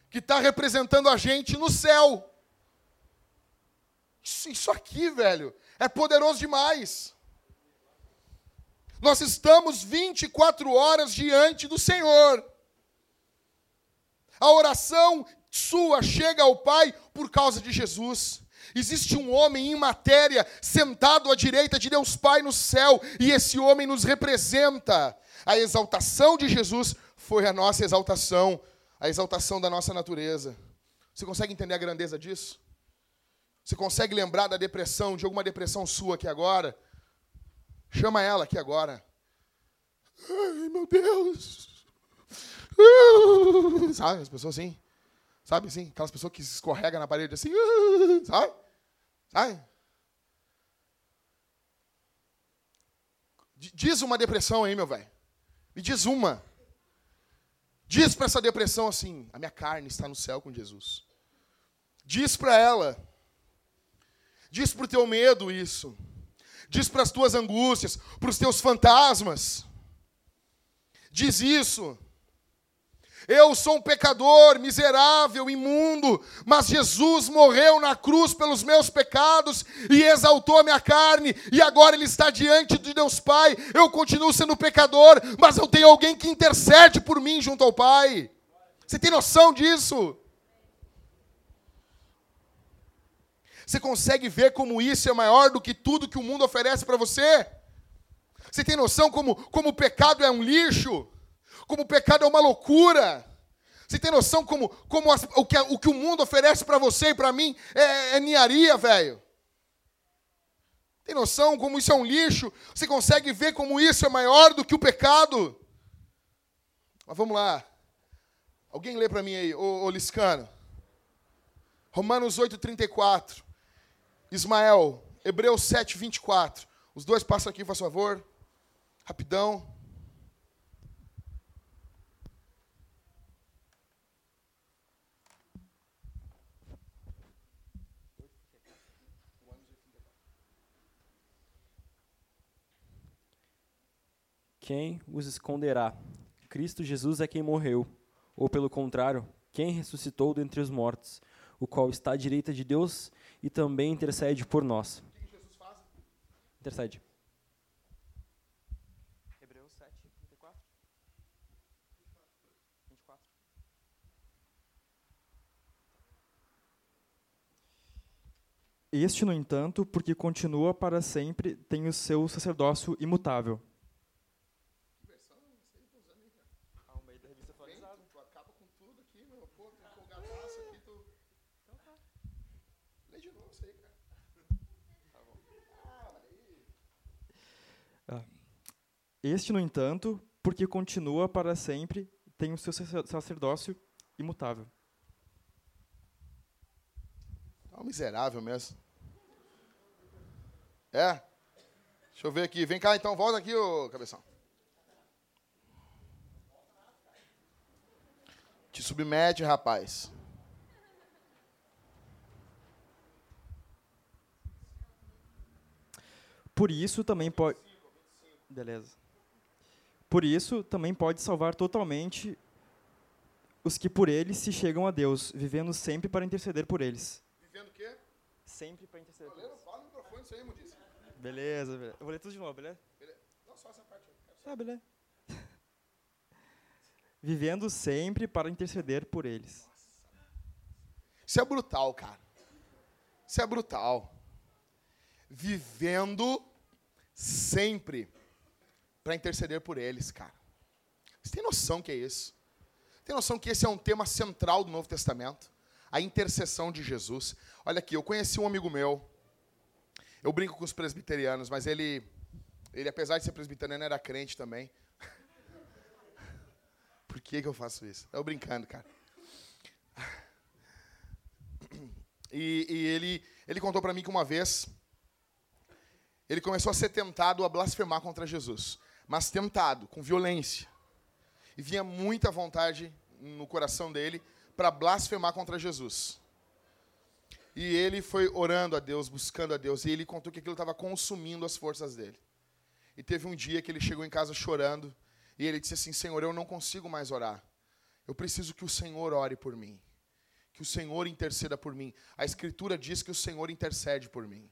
que está representando a gente no céu. Isso, isso aqui, velho, é poderoso demais. Nós estamos 24 horas diante do Senhor. A oração sua chega ao Pai por causa de Jesus. Existe um homem em matéria sentado à direita de Deus Pai no céu, e esse homem nos representa. A exaltação de Jesus foi a nossa exaltação, a exaltação da nossa natureza. Você consegue entender a grandeza disso? Você consegue lembrar da depressão, de alguma depressão sua aqui agora? Chama ela aqui agora. Ai, meu Deus. Sabe, as pessoas assim. Sabe assim? Aquelas pessoas que se escorregam na parede assim. Sabe? D- Diz uma depressão aí, meu velho. Me diz uma. Diz para essa depressão assim: a minha carne está no céu com Jesus. Diz para ela. Diz para o teu medo isso. Diz para as tuas angústias, para os teus fantasmas. Diz isso. Eu sou um pecador, miserável, imundo, mas Jesus morreu na cruz pelos meus pecados e exaltou a minha carne, e agora Ele está diante de Deus Pai. Eu continuo sendo pecador, mas eu tenho alguém que intercede por mim junto ao Pai. Você tem noção disso? Você consegue ver como isso é maior do que tudo que o mundo oferece para você? Você tem noção como, como o pecado é um lixo? Como o pecado é uma loucura? Você tem noção como, como as- o, que, o que o mundo oferece para você e para mim é, é ninharia, velho? Tem noção como isso é um lixo? Você consegue ver como isso é maior do que o pecado? Mas vamos lá. Alguém lê para mim aí, ô, ô Liscano. Romanos 8,34. Ismael, Hebreus 7, 24. Os dois passam aqui, por favor. Rapidão. Quem os esconderá? Cristo Jesus é quem morreu. Ou, pelo contrário, quem ressuscitou dentre os mortos, o qual está à direita de Deus e também intercede por nós. Intercede. Hebreus 7, 34. 24. Este, no entanto, porque continua para sempre, tem o seu sacerdócio imutável. Tu acaba com tudo aqui, meu. Pô, tu empolgadaço aqui, tu... Então tá. Lê de novo isso aí, cara. Este, no entanto, porque continua para sempre, tem o seu sacer- sacerdócio imutável. É um miserável mesmo. É? Deixa eu ver aqui. Vem cá então, volta aqui, ô cabeção. Te submete, rapaz. Por isso também pode. Beleza. Por isso também pode salvar totalmente os que por ele se chegam a Deus, vivendo sempre para interceder por eles. Vivendo o quê? Sempre para interceder por eles. Fala no microfone isso aí, Mudice. Beleza, beleza. Eu vou ler tudo de novo, beleza? Não, só essa parte. Tá, beleza. Vivendo sempre para interceder por eles. Isso é brutal, cara. Isso é brutal. Vivendo sempre para interceder por eles, cara. Você tem noção que é isso? Tem noção que esse é um tema central do Novo Testamento? A intercessão de Jesus. Olha aqui, eu conheci um amigo meu. Eu brinco com os presbiterianos, mas ele, ele apesar de ser presbiteriano, era crente também. Por que, que eu faço isso? Eu brincando, cara. E, e ele, ele contou para mim que uma vez ele começou a ser tentado a blasfemar contra Jesus, mas tentado, com violência. E vinha muita vontade no coração dele para blasfemar contra Jesus. E ele foi orando a Deus, buscando a Deus, e ele contou que aquilo estava consumindo as forças dele. E teve um dia que ele chegou em casa chorando, e ele disse assim: Senhor, eu não consigo mais orar. Eu preciso que o Senhor ore por mim. Que o Senhor interceda por mim. A Escritura diz que o Senhor intercede por mim.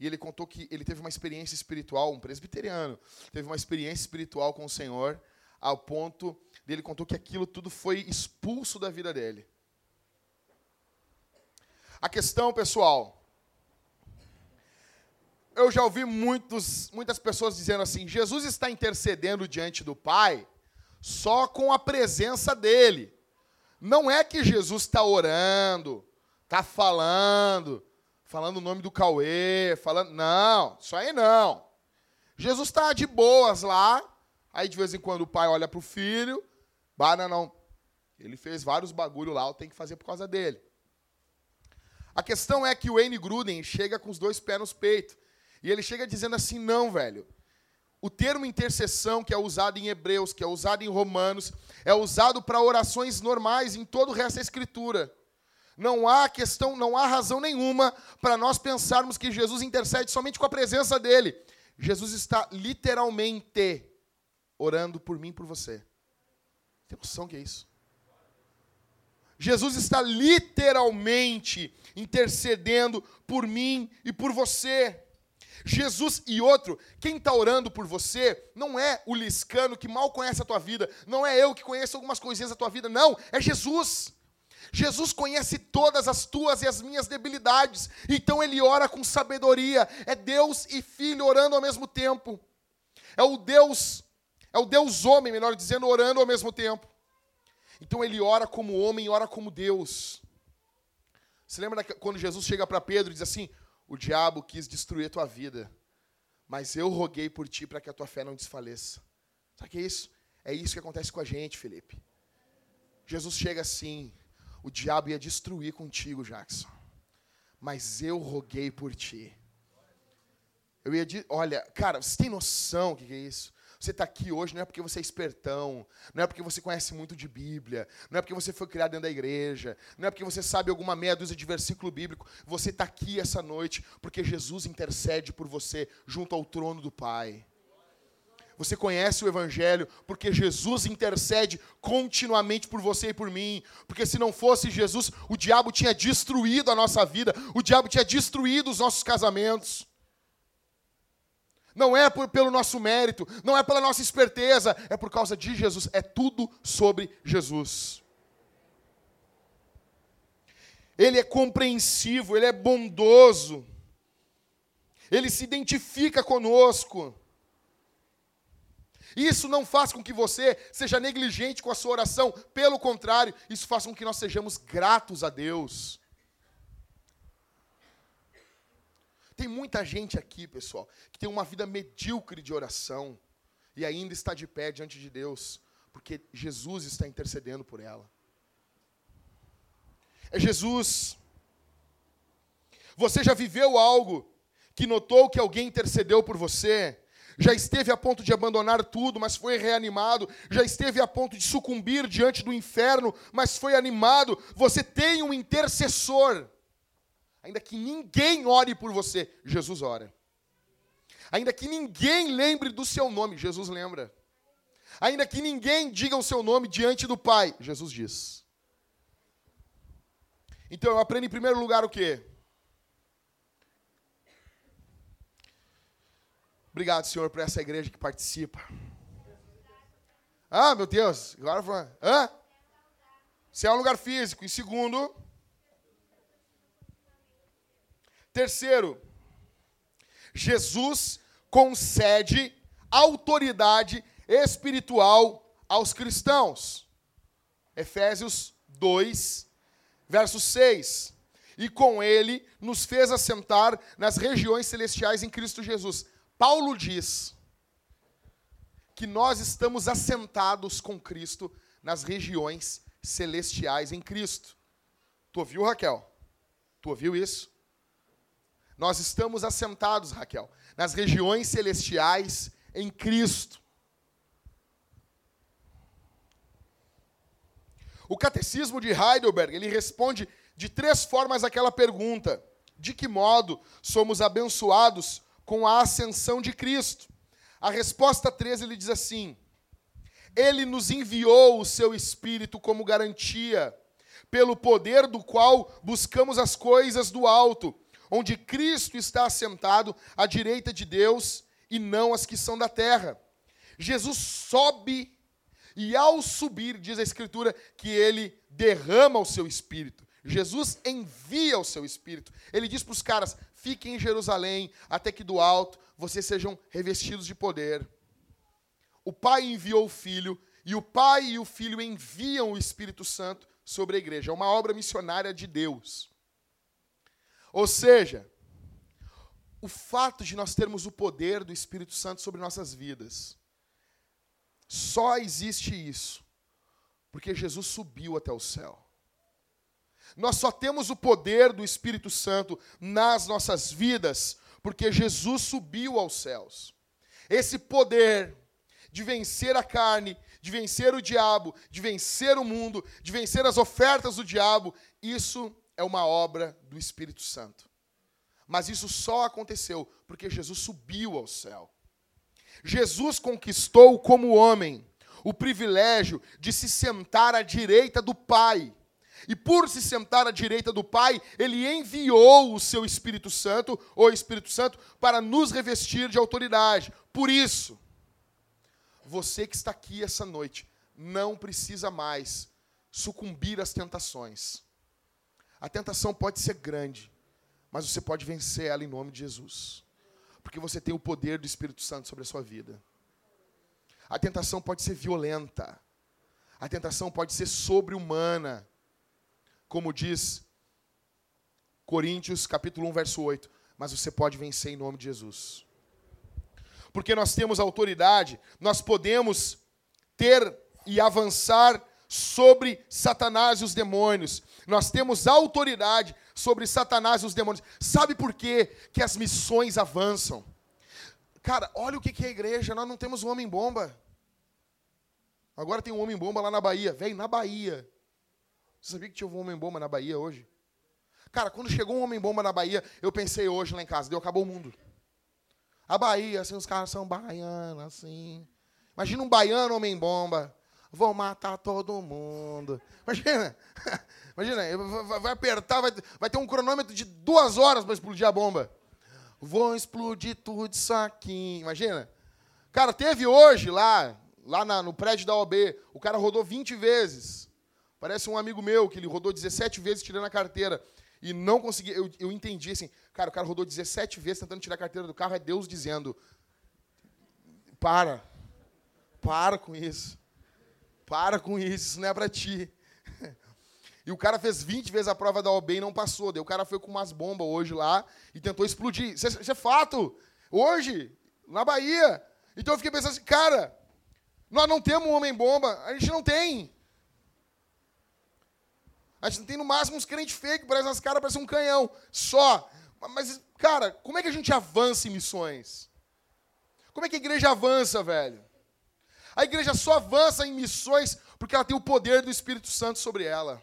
E ele contou que ele teve uma experiência espiritual, um presbiteriano, teve uma experiência espiritual com o Senhor, ao ponto dele contou que aquilo tudo foi expulso da vida dele. A questão, pessoal, eu já ouvi muitos, muitas pessoas dizendo assim: Jesus está intercedendo diante do Pai só com a presença dele. Não é que Jesus está orando, está falando, falando o nome do Cauê, falando. Não, isso aí não. Jesus está de boas lá, Aí de vez em quando o pai olha pro filho, bah, não, não. Ele fez vários bagulho lá, eu tenho que fazer por causa dele. A questão é que o Wayne Gruden chega com os dois pés nos peitos. E ele chega dizendo assim: não, velho. O termo intercessão, que é usado em Hebreus, que é usado em Romanos, é usado para orações normais em todo o resto da Escritura. Não há questão, não há razão nenhuma para nós pensarmos que Jesus intercede somente com a presença dele. Jesus está literalmente orando por mim e por você. Tem noção que é isso? Jesus está literalmente intercedendo por mim e por você. Jesus e outro, quem está orando por você não é o liscano que mal conhece a tua vida, não é eu que conheço algumas coisinhas da tua vida, não, é Jesus. Jesus conhece todas as tuas e as minhas debilidades, então ele ora com sabedoria. É Deus e Filho orando ao mesmo tempo. É o Deus, é o Deus homem, melhor dizendo, orando ao mesmo tempo. Então ele ora como homem, ora como Deus. Você lembra quando Jesus chega para Pedro e diz assim: o diabo quis destruir a tua vida, mas eu roguei por ti para que a tua fé não desfaleça. Sabe o que é isso? É isso que acontece com a gente, Felipe. Jesus chega assim, o diabo ia destruir contigo, Jackson, mas eu roguei por ti. Eu ia, olha, cara, você tem noção do que é isso? Você está aqui hoje não é porque você é espertão, não é porque você conhece muito de Bíblia, não é porque você foi criado dentro da igreja, não é porque você sabe alguma meia dúzia de versículo bíblico. Você está aqui essa noite porque Jesus intercede por você junto ao trono do Pai. Você conhece o Evangelho porque Jesus intercede continuamente por você e por mim. Porque se não fosse Jesus, o diabo tinha destruído a nossa vida, o diabo tinha destruído os nossos casamentos. Não é por, pelo nosso mérito, não é pela nossa esperteza, é por causa de Jesus. É tudo sobre Jesus. Ele é compreensivo, ele é bondoso. Ele se identifica conosco. Isso não faz com que você seja negligente com a sua oração, pelo contrário, isso faz com que nós sejamos gratos a Deus. Tem muita gente aqui, pessoal, que tem uma vida medíocre de oração e ainda está de pé diante de Deus, porque Jesus está intercedendo por ela. É Jesus. Você já viveu algo que notou que alguém intercedeu por você? Já esteve a ponto de abandonar tudo, mas foi reanimado. Já esteve a ponto de sucumbir diante do inferno, mas foi animado. Você tem um intercessor. Ainda que ninguém ore por você, Jesus ora. Ainda que ninguém lembre do seu nome, Jesus lembra. Ainda que ninguém diga o seu nome diante do Pai, Jesus diz. Então eu aprendo em primeiro lugar o quê? Obrigado, Senhor, por essa igreja que participa. Ah, meu Deus, agora foi. Hã? Se é um lugar físico. E segundo, Terceiro, Jesus concede autoridade espiritual aos cristãos. Efésios 2, verso 6. E com ele nos fez assentar nas regiões celestiais em Cristo Jesus. Paulo diz que nós estamos assentados com Cristo nas regiões celestiais em Cristo. Tu ouviu, Raquel? Tu ouviu isso? Nós estamos assentados, Raquel, nas regiões celestiais em Cristo. O catecismo de Heidelberg, ele responde de três formas aquela pergunta: de que modo somos abençoados com a ascensão de Cristo? A resposta 13 ele diz assim: Ele nos enviou o seu espírito como garantia, pelo poder do qual buscamos as coisas do alto, onde Cristo está assentado à direita de Deus e não as que são da terra. Jesus sobe e ao subir, diz a Escritura, que ele derrama o seu espírito. Jesus envia o seu espírito. Ele diz para os caras: fiquem em Jerusalém, até que do alto vocês sejam revestidos de poder. O Pai enviou o Filho, e o Pai e o Filho enviam o Espírito Santo sobre a igreja. É uma obra missionária de Deus. Ou seja, o fato de nós termos o poder do Espírito Santo sobre nossas vidas Só existe isso porque Jesus subiu até o céu. Nós só temos o poder do Espírito Santo nas nossas vidas porque Jesus subiu aos céus. Esse poder de vencer a carne, de vencer o diabo, de vencer o mundo, de vencer as ofertas do diabo, isso é uma obra do Espírito Santo. Mas isso só aconteceu porque Jesus subiu ao céu. Jesus conquistou como homem o privilégio de se sentar à direita do Pai. E por se sentar à direita do Pai, ele enviou o seu Espírito Santo, o Espírito Santo, para nos revestir de autoridade. Por isso, você que está aqui essa noite, não precisa mais sucumbir às tentações. A tentação pode ser grande, mas você pode vencer ela em nome de Jesus. Porque você tem o poder do Espírito Santo sobre a sua vida. A tentação pode ser violenta. A tentação pode ser sobre-humana. Como diz Coríntios, capítulo 1, verso 8. Mas você pode vencer em nome de Jesus. Porque nós temos autoridade, nós podemos ter e avançar sobre Satanás e os demônios. Nós temos autoridade sobre Satanás e os demônios. Sabe por quê que as missões avançam? Cara, olha o que é a igreja. Nós não temos um homem-bomba. Agora tem um homem-bomba lá na Bahia. Velho, na Bahia. Você sabia que tinha um homem-bomba na Bahia hoje? Cara, quando chegou um homem-bomba na Bahia, eu pensei hoje lá em casa, deu, acabou o mundo. A Bahia, assim, os caras são baianos, assim. Imagina um baiano homem-bomba. Vou matar todo mundo. Imagina. Imagina, vai apertar, vai, vai ter um cronômetro de duas horas para explodir a bomba. Vou explodir tudo isso aqui. Imagina. Cara, teve hoje lá, lá na, no prédio da OB, o cara rodou 20 vezes. Parece um amigo meu que ele rodou 17 vezes tirando a carteira e não conseguia. Eu, eu entendi assim, cara, o cara rodou 17 vezes tentando tirar a carteira do carro, é Deus dizendo: para, para com isso, para com isso, isso não é para ti. E o cara fez 20 vezes a prova da OB e não passou. Daí o cara foi com umas bombas hoje lá e tentou explodir. Isso é, isso é fato. Hoje, na Bahia. Então eu fiquei pensando assim, cara, nós não temos um homem-bomba. A gente não tem. A gente tem no máximo uns crentes fake, parece as caras parecem um canhão. Só. Mas, cara, como é que a gente avança em missões? Como é que a igreja avança, velho? A igreja só avança em missões porque ela tem o poder do Espírito Santo sobre ela.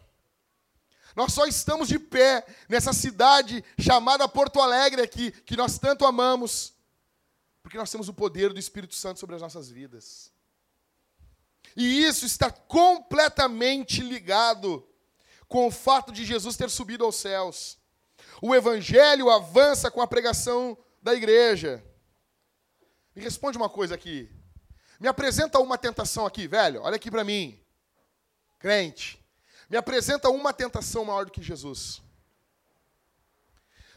Nós só estamos de pé nessa cidade chamada Porto Alegre aqui, que nós tanto amamos, porque nós temos o poder do Espírito Santo sobre as nossas vidas. E isso está completamente ligado com o fato de Jesus ter subido aos céus. O evangelho avança com a pregação da igreja. Me responde uma coisa aqui. Me apresenta uma tentação aqui, velho. Olha aqui para mim. Crente me apresenta uma tentação maior do que Jesus.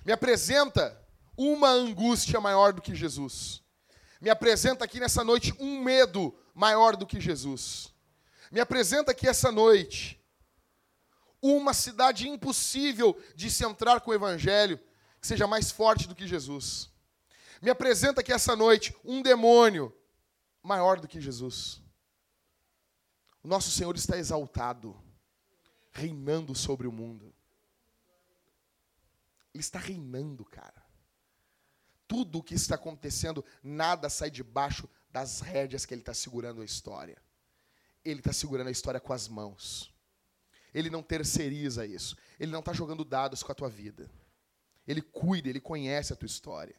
Me apresenta uma angústia maior do que Jesus. Me apresenta aqui nessa noite um medo maior do que Jesus. Me apresenta aqui essa noite uma cidade impossível de se entrar com o evangelho que seja mais forte do que Jesus. Me apresenta aqui essa noite um demônio maior do que Jesus. O nosso Senhor está exaltado reinando sobre o mundo. Ele está reinando, cara. Tudo o que está acontecendo, nada sai debaixo das rédeas que ele está segurando a história. Ele está segurando a história com as mãos. Ele não terceiriza isso. Ele não está jogando dados com a tua vida. Ele cuida, ele conhece a tua história.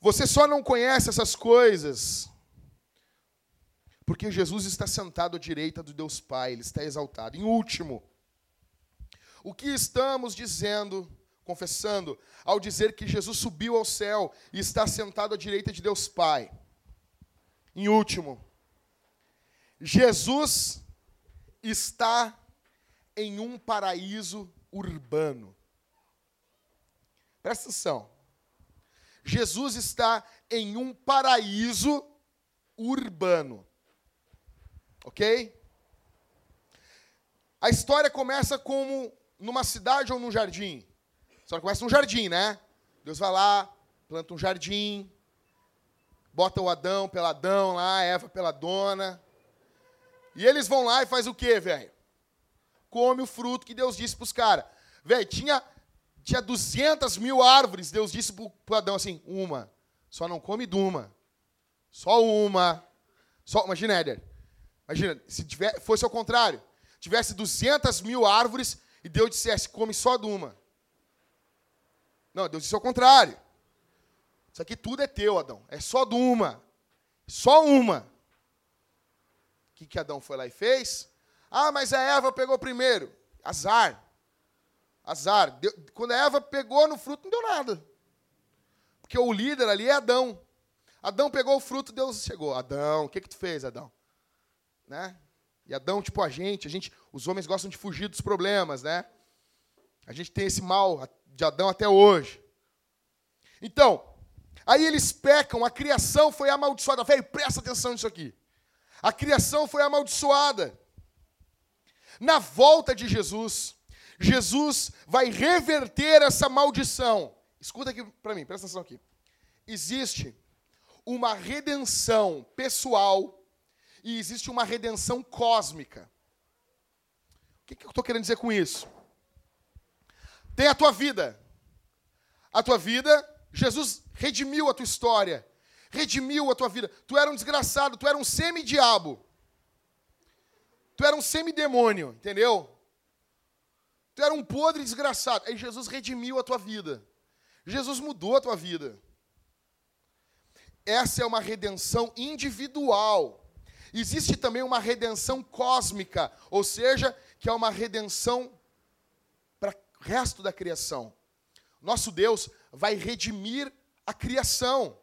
Você só não conhece essas coisas porque Jesus está sentado à direita do Deus Pai, ele está exaltado. Em último, o que estamos dizendo, confessando, ao dizer que Jesus subiu ao céu e está sentado à direita de Deus Pai? Em último, Jesus está em um paraíso urbano. Presta atenção. Jesus está em um paraíso urbano. Ok? A história começa como numa cidade ou num jardim. A história começa num jardim, né? Deus vai lá, planta um jardim, bota o Adão pela Adão lá, Eva pela dona. E eles vão lá e faz o quê, velho? Come o fruto que Deus disse para os caras. Velho, tinha, tinha 200 mil árvores. Deus disse para Adão assim: uma. Só não come de uma. Só uma. Só, imagina, Éder. Imagina, se tiver, fosse ao contrário. Tivesse 200 mil árvores e Deus dissesse: come só de uma. Não, Deus disse ao contrário. Isso aqui tudo é teu, Adão. É só de uma. Só uma. Que, que Adão foi lá e fez? Ah, mas a Eva pegou primeiro. Azar. Azar. Deu, quando a Eva pegou no fruto, não deu nada. Porque o líder ali é Adão. Adão pegou o fruto, Deus chegou. Adão, o que, que tu fez, Adão? Né? E Adão, tipo a gente, a gente, os homens gostam de fugir dos problemas, né? A gente tem esse mal de Adão até hoje. Então, aí eles pecam, a criação foi amaldiçoada. Velho, presta atenção nisso aqui. A criação foi amaldiçoada. Na volta de Jesus, Jesus vai reverter essa maldição. Escuta aqui para mim, presta atenção aqui. Existe uma redenção pessoal e existe uma redenção cósmica. O que, que eu estou querendo dizer com isso? Tem a tua vida. A tua vida, Jesus redimiu a tua história, redimiu a tua vida. Tu era um desgraçado, tu era um semi-diabo. Tu era um semidemônio, entendeu? Tu era um podre desgraçado. Aí Jesus redimiu a tua vida. Jesus mudou a tua vida. Essa é uma redenção individual. Existe também uma redenção cósmica, ou seja, que é uma redenção para o resto da criação. Nosso Deus vai redimir a criação.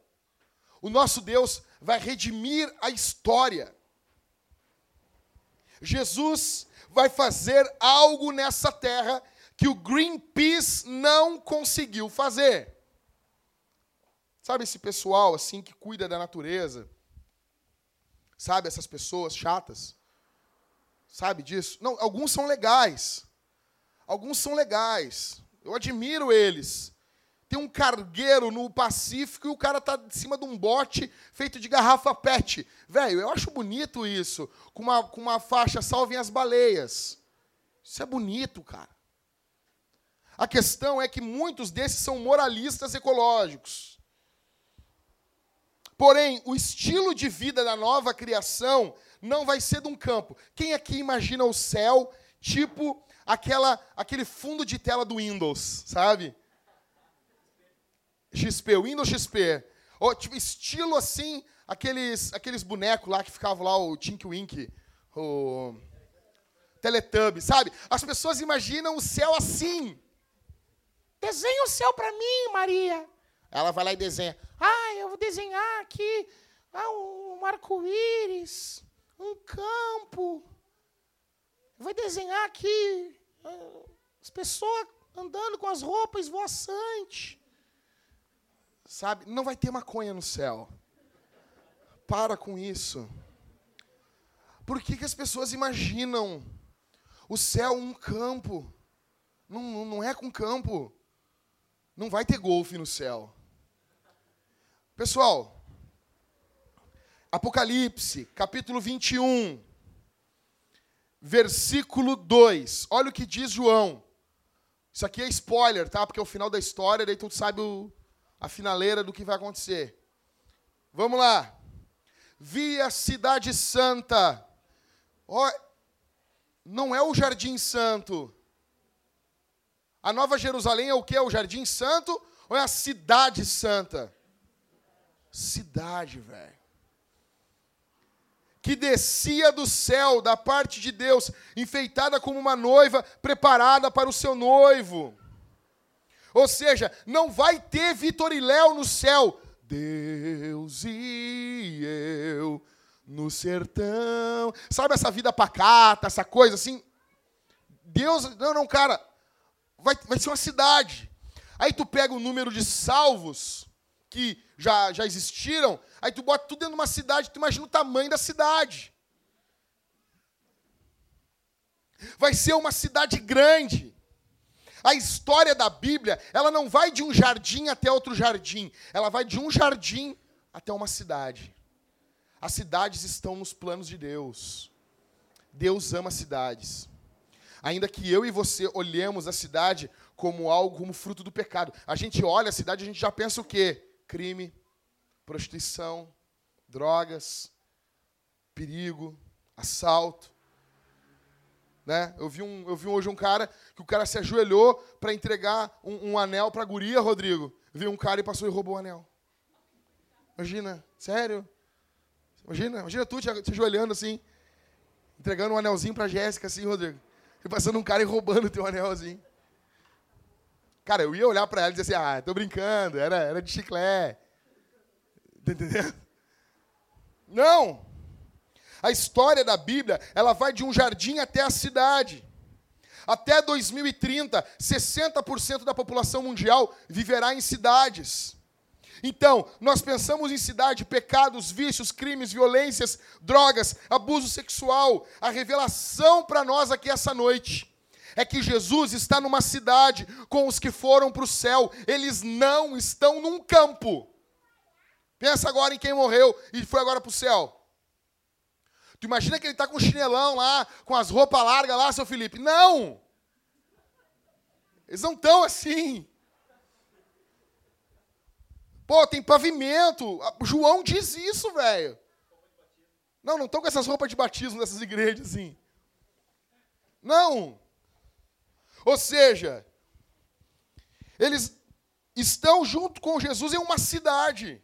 O nosso Deus vai redimir a história. Jesus vai fazer algo nessa terra que o Greenpeace não conseguiu fazer. Sabe esse pessoal assim que cuida da natureza? Sabe essas pessoas chatas? Sabe disso? Não, alguns são legais. Alguns são legais. Eu admiro eles. Tem um cargueiro no Pacífico e o cara tá em cima de um bote feito de garrafa PET. Velho, eu acho bonito isso. Com uma, com uma faixa salvem as baleias. Isso é bonito, cara. A questão é que muitos desses são moralistas ecológicos. Porém, o estilo de vida da nova criação não vai ser de um campo. Quem aqui imagina o céu tipo aquela, aquele fundo de tela do Windows, sabe? XP, Windows XP. Ou, tipo, estilo assim, aqueles, aqueles bonecos lá que ficavam lá, o Tink Wink, o Teletubby, sabe? As pessoas imaginam o céu assim. Desenha o céu para mim, Maria. Ela vai lá e desenha. Ah, eu vou desenhar aqui ah, um arco-íris, um campo. Vou desenhar aqui ah, as pessoas andando com as roupas esvoaçantes. Sabe? Não vai ter maconha no céu. Para com isso. Por que, que as pessoas imaginam o céu um campo? Não, não é com campo. Não vai ter golfe no céu. Pessoal, Apocalipse, capítulo 21, versículo 2. Olha o que diz João. Isso aqui é spoiler, tá? Porque é o final da história, daí tu sabe o, a finaleira do que vai acontecer. Vamos lá. Vi a cidade santa. Oh, não é o jardim santo. A Nova Jerusalém é o que? É o Jardim Santo ou é a Cidade Santa? Cidade, velho. Que descia do céu, da parte de Deus, enfeitada como uma noiva preparada para o seu noivo. Ou seja, não vai ter Vitoriléu no céu. Deus e eu no sertão. Sabe essa vida pacata, essa coisa assim? Deus, não, não, cara, vai, vai ser uma cidade. Aí tu pega o número de salvos que já, já existiram, aí tu bota tudo dentro de uma cidade, tu imagina o tamanho da cidade. Vai ser uma cidade grande. A história da Bíblia, ela não vai de um jardim até outro jardim, ela vai de um jardim até uma cidade. As cidades estão nos planos de Deus. Deus ama cidades. Ainda que eu e você olhemos a cidade como algo, como fruto do pecado. A gente olha a cidade, a gente já pensa o quê? Crime, prostituição, drogas, perigo, assalto. Né? Eu, vi um, eu vi hoje um cara que o cara se ajoelhou para entregar um, um anel para a guria, Rodrigo. Vi um cara e passou e roubou o anel. Imagina, sério? Imagina, imagina tu te ajoelhando assim, entregando um anelzinho para Jéssica assim, Rodrigo. E passando um cara e roubando o teu anelzinho. Cara, eu ia olhar para ela e dizer assim, ah, tô brincando, era, era de chiclete. Tá entendendo? Não! A história da Bíblia, ela vai de um jardim até a cidade. Até 2030, 60% da população mundial viverá em cidades. Então, nós pensamos em cidade, pecados, vícios, crimes, violências, drogas, abuso sexual. A revelação para nós aqui essa noite é que Jesus está numa cidade com os que foram para o céu. Eles não estão num campo. Pensa agora em quem morreu e foi agora para o céu. Tu imagina que ele está com o chinelão lá, com as roupas largas lá, seu Felipe. Não! Eles não estão assim. Pô, tem pavimento. João diz isso, velho. Não, não estão com essas roupas de batismo nessas igrejas assim. Não. Ou seja, eles estão junto com Jesus em uma cidade.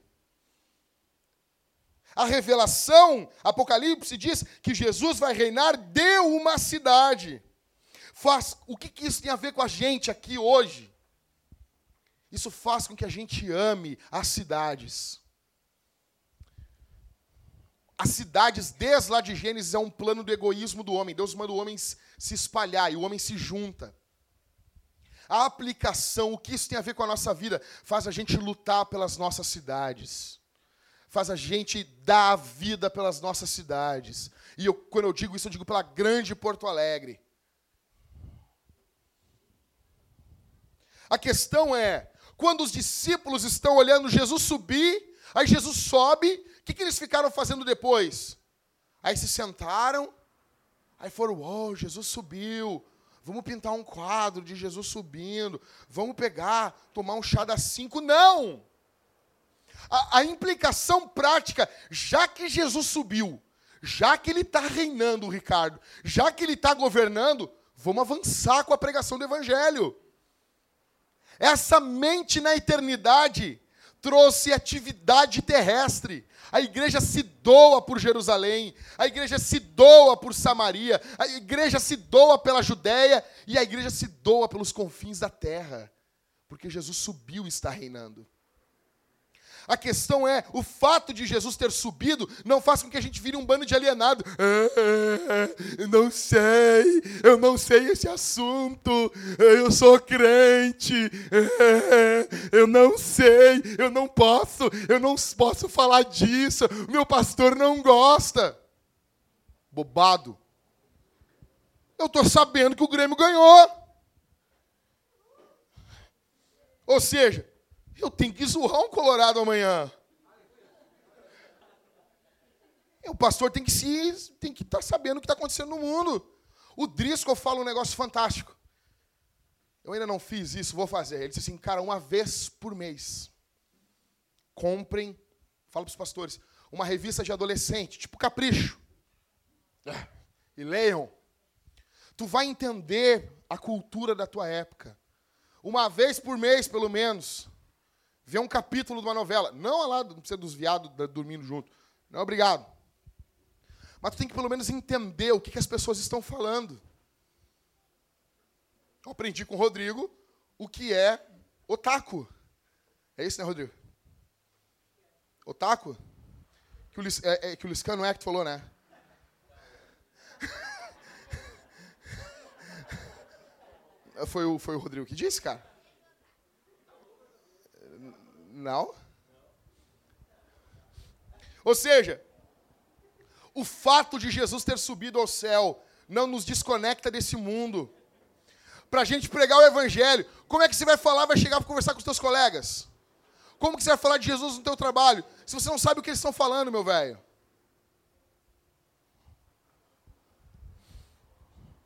A revelação, Apocalipse diz que Jesus vai reinar de uma cidade. Faz, o que, que isso tem a ver com a gente aqui hoje? Isso faz com que a gente ame as cidades. As cidades, desde lá de Gênesis, é um plano do egoísmo do homem. Deus manda o homem se espalhar e o homem se junta. A aplicação, o que isso tem a ver com a nossa vida, faz a gente lutar pelas nossas cidades. Faz a gente dar a vida pelas nossas cidades. E eu, quando eu digo isso, eu digo pela grande Porto Alegre. A questão é, quando os discípulos estão olhando Jesus subir, aí Jesus sobe, o que, que eles ficaram fazendo depois? Aí se sentaram, aí foram, oh, Jesus subiu, vamos pintar um quadro de Jesus subindo, vamos pegar, tomar um chá das cinco. Não! A, a implicação prática, já que Jesus subiu, já que ele está reinando, Ricardo, já que ele está governando, vamos avançar com a pregação do Evangelho. Essa mente na eternidade trouxe atividade terrestre. A igreja se doa por Jerusalém, a igreja se doa por Samaria, a igreja se doa pela Judéia e a igreja se doa pelos confins da terra, porque Jesus subiu e está reinando. A questão é, o fato de Jesus ter subido não faz com que a gente vire um bando de alienado. Ah, não sei, eu não sei esse assunto, eu sou crente, ah, eu não sei, eu não posso, eu não posso falar disso, meu pastor não gosta. Bobado. Eu estou sabendo que o Grêmio ganhou. Ou seja, eu tenho que zoar um colorado amanhã. O pastor tem que se tem que estar tá sabendo o que está acontecendo no mundo. O Driscoll fala um negócio fantástico. Eu ainda não fiz isso, vou fazer. Ele disse assim, cara, uma vez por mês, comprem, fala para os pastores, uma revista de adolescente, tipo Capricho. E leiam. Tu vai entender a cultura da tua época. Uma vez por mês, pelo menos ver um capítulo de uma novela. Não lá, não precisa dos viados dormindo junto. Não, obrigado. Mas tu tem que pelo menos entender o que, que as pessoas estão falando. Eu aprendi com o Rodrigo o que é otaku. É isso, né, Rodrigo? Otaku? Que o, é, é, que o Liscano é que falou, né? foi, o, foi o Rodrigo que disse, cara. Não. Ou seja, o fato de Jesus ter subido ao céu não nos desconecta desse mundo. Para a gente pregar o evangelho, como é que você vai falar, vai chegar para conversar com os seus colegas? Como que você vai falar de Jesus no teu trabalho se você não sabe o que eles estão falando, meu velho?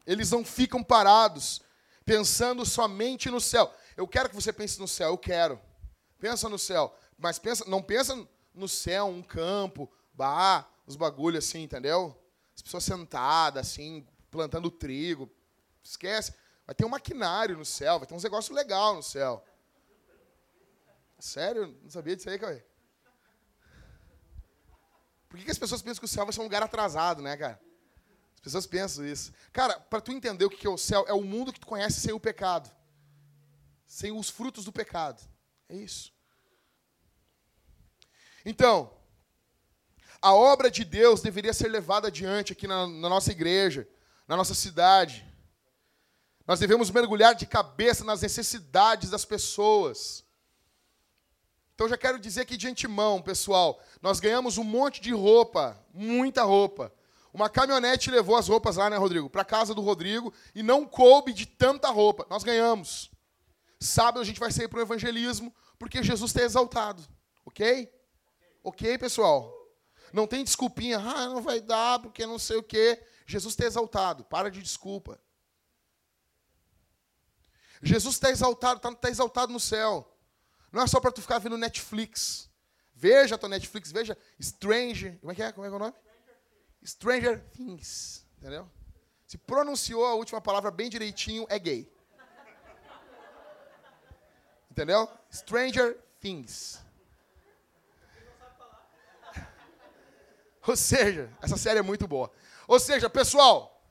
Eles não ficam parados pensando somente no céu. Eu quero que você pense no céu, eu quero. Pensa no céu, mas pensa, não pensa no céu, um campo, bah, os bagulhos assim, entendeu? As pessoas sentadas assim, plantando trigo. Esquece. Vai ter um maquinário no céu, vai ter uns negócios legais no céu. Sério? Não sabia disso aí, Cauê? Por que, que as pessoas pensam que o céu vai ser um lugar atrasado, né, cara? As pessoas pensam isso. Cara, para tu entender o que é o céu, é o mundo que tu conhece sem o pecado. Sem os frutos do pecado. É isso. Então, a obra de Deus deveria ser levada adiante aqui na, na nossa igreja, na nossa cidade. Nós devemos mergulhar de cabeça nas necessidades das pessoas. Então já quero dizer aqui de antemão, pessoal, nós ganhamos um monte de roupa, muita roupa. Uma caminhonete levou as roupas lá, né, Rodrigo? Para casa do Rodrigo e não coube de tanta roupa. Nós ganhamos. Sábado a gente vai sair para o evangelismo porque Jesus está exaltado. Ok? Ok, pessoal? Não tem desculpinha. Ah, não vai dar porque não sei o quê. Jesus está exaltado. Para de desculpa. Jesus está exaltado, está tá exaltado no céu. Não é só para tu ficar vendo Netflix. Veja a tua Netflix, veja Stranger. Como é que é? Como é, que é o nome? Stranger Things. Entendeu? Se pronunciou a última palavra bem direitinho, é gay. Entendeu? Stranger Things. Ou seja, essa série é muito boa. Ou seja, pessoal,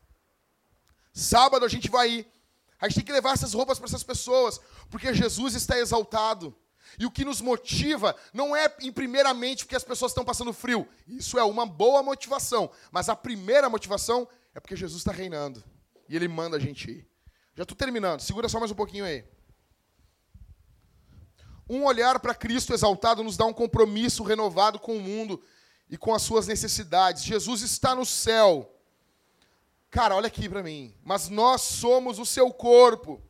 sábado a gente vai ir. A gente tem que levar essas roupas para essas pessoas, porque Jesus está exaltado. E o que nos motiva não é, em primeiramente, porque as pessoas estão passando frio. Isso é uma boa motivação. Mas a primeira motivação é porque Jesus está reinando. E Ele manda a gente ir. Já estou terminando. Segura só mais um pouquinho aí. Um olhar para Cristo exaltado nos dá um compromisso renovado com o mundo e com as suas necessidades. Jesus está no céu. Cara, olha aqui para mim. Mas nós somos o seu corpo.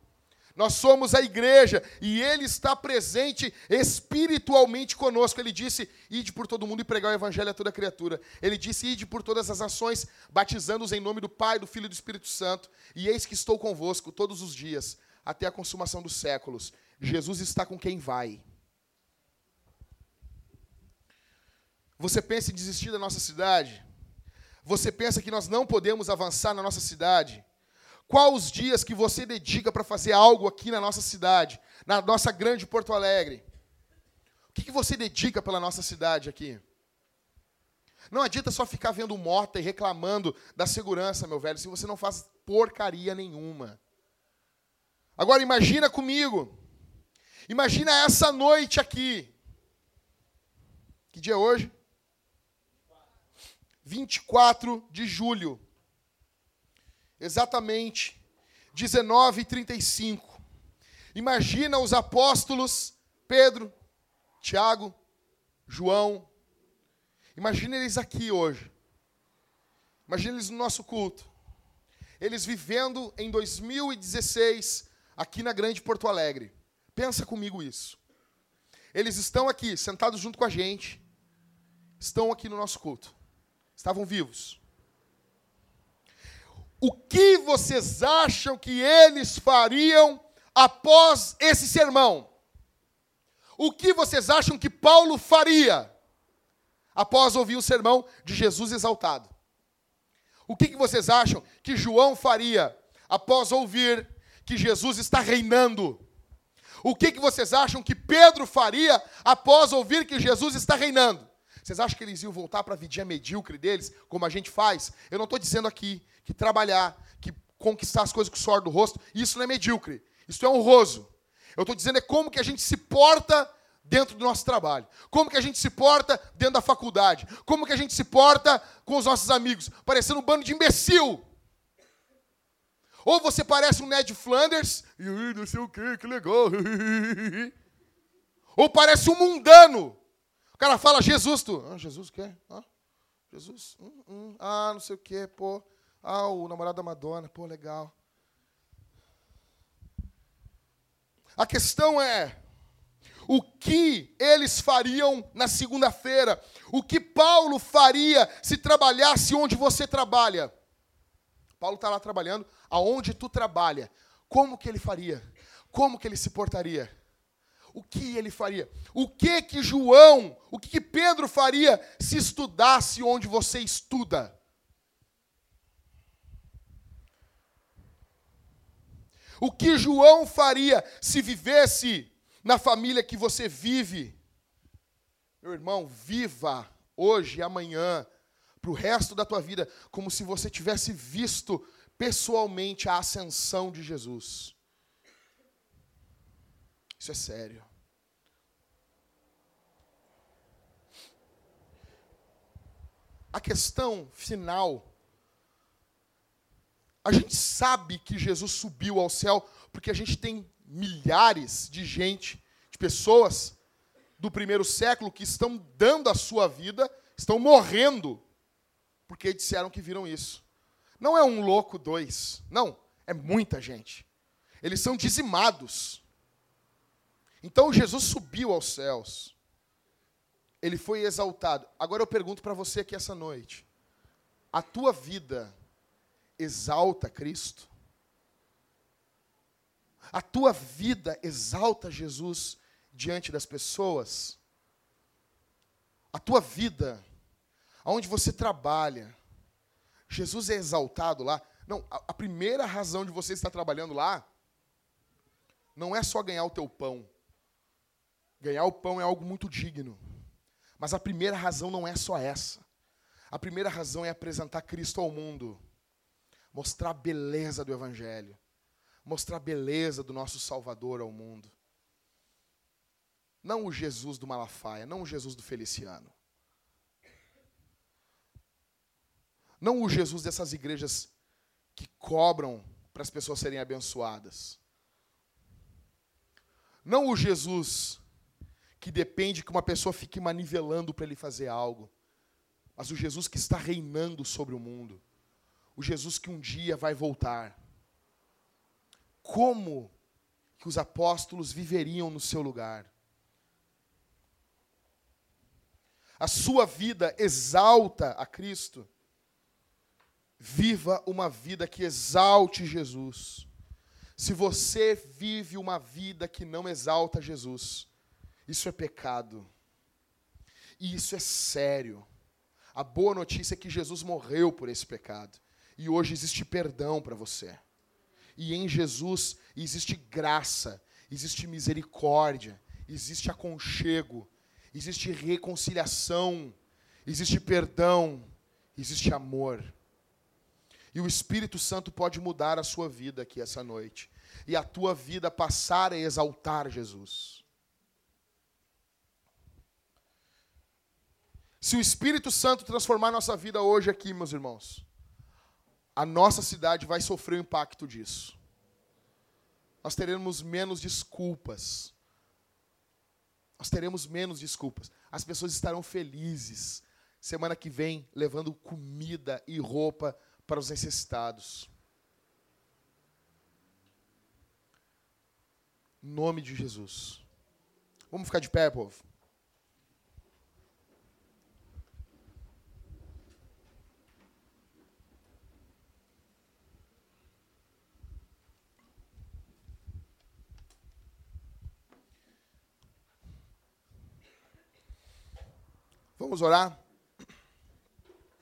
Nós somos a igreja e Ele está presente espiritualmente conosco. Ele disse: Ide por todo mundo e pregar o evangelho a toda criatura. Ele disse: Ide por todas as nações, batizando-os em nome do Pai, do Filho e do Espírito Santo. E eis que estou convosco todos os dias, até a consumação dos séculos. Jesus está com quem vai. Você pensa em desistir da nossa cidade? Você pensa que nós não podemos avançar na nossa cidade? Qual os dias que você dedica para fazer algo aqui na nossa cidade, na nossa grande Porto Alegre? O que, que você dedica pela nossa cidade aqui? Não adianta só ficar vendo mota e reclamando da segurança, meu velho, se você não faz porcaria nenhuma. Agora imagina comigo. Imagina essa noite aqui. Que dia é hoje? 24 de julho exatamente 19 e 35. Imagina os apóstolos Pedro, Tiago, João. Imagina eles aqui hoje. Imagina eles no nosso culto. Eles vivendo em 2016 aqui na Grande Porto Alegre. Pensa comigo isso. Eles estão aqui, sentados junto com a gente. Estão aqui no nosso culto. Estavam vivos. O que vocês acham que eles fariam após esse sermão? O que vocês acham que Paulo faria após ouvir o sermão de Jesus exaltado? O que vocês acham que João faria após ouvir que Jesus está reinando? O que vocês acham que Pedro faria após ouvir que Jesus está reinando? Vocês acham que eles iam voltar para a vidinha medíocre deles, como a gente faz? Eu não estou dizendo aqui que trabalhar, que conquistar as coisas com o suor do rosto, isso não é medíocre. Isso é honroso. Eu estou dizendo é como que a gente se porta dentro do nosso trabalho. Como que a gente se porta dentro da faculdade. Como que a gente se porta com os nossos amigos. Parecendo um bando de imbecil. Ou você parece um Ned Flanders, e não sei o que, que legal. Ou parece um mundano, cara fala, Jesus, tu. Ah, Jesus o quê? Ah, Jesus? Hum, hum. Ah, não sei o quê, pô. Ah, o namorado da Madonna, pô, legal. A questão é, o que eles fariam na segunda-feira, o que Paulo faria se trabalhasse onde você trabalha. Paulo está lá trabalhando, aonde tu trabalha. Como que ele faria? Como que ele se portaria? O que ele faria? O que que João, o que, que Pedro faria se estudasse onde você estuda? O que João faria se vivesse na família que você vive? Meu irmão, viva hoje e amanhã, para o resto da tua vida, como se você tivesse visto pessoalmente a ascensão de Jesus. Isso é sério. A questão final. A gente sabe que Jesus subiu ao céu porque a gente tem milhares de gente, de pessoas do primeiro século que estão dando a sua vida, estão morrendo porque disseram que viram isso. Não é um louco, dois. Não, é muita gente. Eles são dizimados. Então Jesus subiu aos céus. Ele foi exaltado. Agora eu pergunto para você aqui essa noite: a tua vida exalta Cristo? A tua vida exalta Jesus diante das pessoas? A tua vida aonde você trabalha, Jesus é exaltado lá. Não, a, a primeira razão de você estar trabalhando lá não é só ganhar o teu pão. Ganhar o pão é algo muito digno. Mas a primeira razão não é só essa. A primeira razão é apresentar Cristo ao mundo. Mostrar a beleza do Evangelho. Mostrar a beleza do nosso Salvador ao mundo. Não o Jesus do Malafaia, não o Jesus do Feliciano. Não o Jesus dessas igrejas que cobram para as pessoas serem abençoadas. Não o Jesus que depende que uma pessoa fique manivelando para ele fazer algo. Mas o Jesus que está reinando sobre o mundo. O Jesus que um dia vai voltar. Como que os apóstolos viveriam no seu lugar? A sua vida exalta a Cristo. Viva uma vida que exalte Jesus. Se você vive uma vida que não exalta Jesus, isso é pecado. E isso é sério. A boa notícia é que Jesus morreu por esse pecado. E hoje existe perdão para você. E em Jesus existe graça, existe misericórdia, existe aconchego, existe reconciliação, existe perdão, existe amor. E o Espírito Santo pode mudar a sua vida aqui essa noite. E a tua vida passar a exaltar Jesus. Se o Espírito Santo transformar nossa vida hoje aqui, meus irmãos, a nossa cidade vai sofrer o impacto disso. Nós teremos menos desculpas. Nós teremos menos desculpas. As pessoas estarão felizes semana que vem levando comida e roupa para os necessitados. Em nome de Jesus. Vamos ficar de pé, povo? Vamos orar?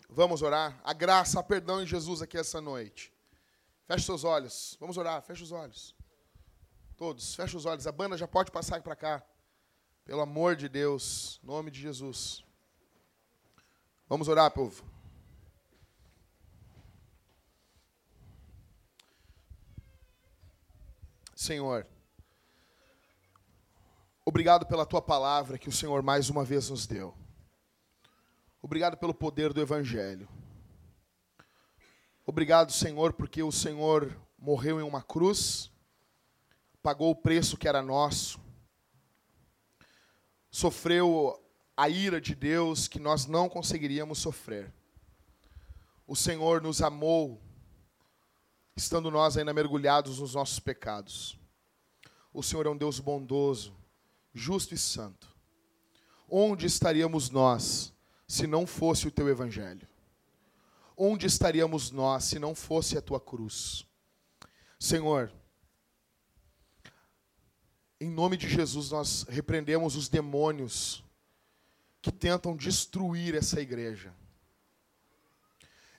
Vamos orar. A graça, a perdão em Jesus aqui essa noite. Feche seus olhos. Vamos orar. Feche os olhos. Todos, feche os olhos. A banda já pode passar para cá. Pelo amor de Deus, nome de Jesus. Vamos orar, povo. Senhor, obrigado pela tua palavra que o Senhor mais uma vez nos deu. Obrigado pelo poder do Evangelho. Obrigado, Senhor, porque o Senhor morreu em uma cruz, pagou o preço que era nosso, sofreu a ira de Deus que nós não conseguiríamos sofrer. O Senhor nos amou, estando nós ainda mergulhados nos nossos pecados. O Senhor é um Deus bondoso, justo e santo. Onde estaríamos nós se não fosse o teu evangelho? Onde estaríamos nós se não fosse a tua cruz? Senhor, em nome de Jesus nós repreendemos os demônios que tentam destruir essa igreja.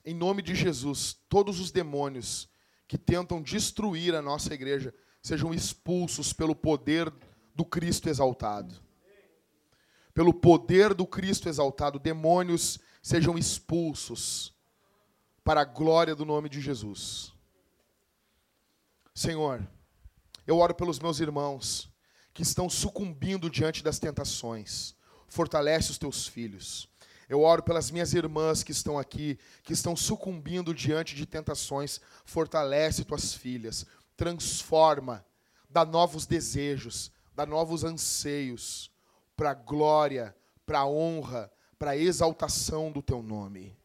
Em nome de Jesus, todos os demônios que tentam destruir a nossa igreja sejam expulsos pelo poder do Cristo exaltado. Pelo poder do Cristo exaltado, demônios sejam expulsos para a glória do nome de Jesus. Senhor, eu oro pelos meus irmãos que estão sucumbindo diante das tentações. Fortalece os teus filhos. Eu oro pelas minhas irmãs que estão aqui, que estão sucumbindo diante de tentações. Fortalece tuas filhas. Transforma, dá novos desejos, dá novos anseios para a glória, para a honra, para a exaltação do teu nome.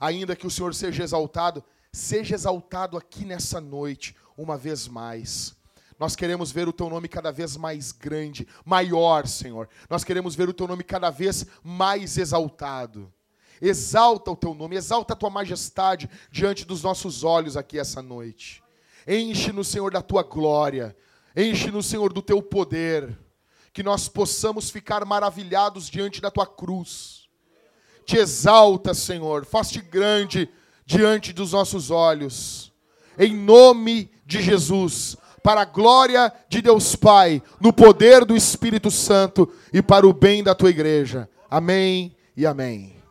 Ainda que o Senhor seja exaltado, seja exaltado aqui nessa noite, uma vez mais. Nós queremos ver o teu nome cada vez mais grande, maior, Senhor. Nós queremos ver o teu nome cada vez mais exaltado. Exalta o teu nome, exalta a tua majestade diante dos nossos olhos aqui essa noite. Enche-nos, Senhor, da tua glória. Enche-nos, Senhor, do teu poder. Que nós possamos ficar maravilhados diante da tua cruz. Te exalta, Senhor. Faz-te grande diante dos nossos olhos. Em nome de Jesus para a glória de Deus Pai, no poder do Espírito Santo e para o bem da tua igreja. Amém e amém.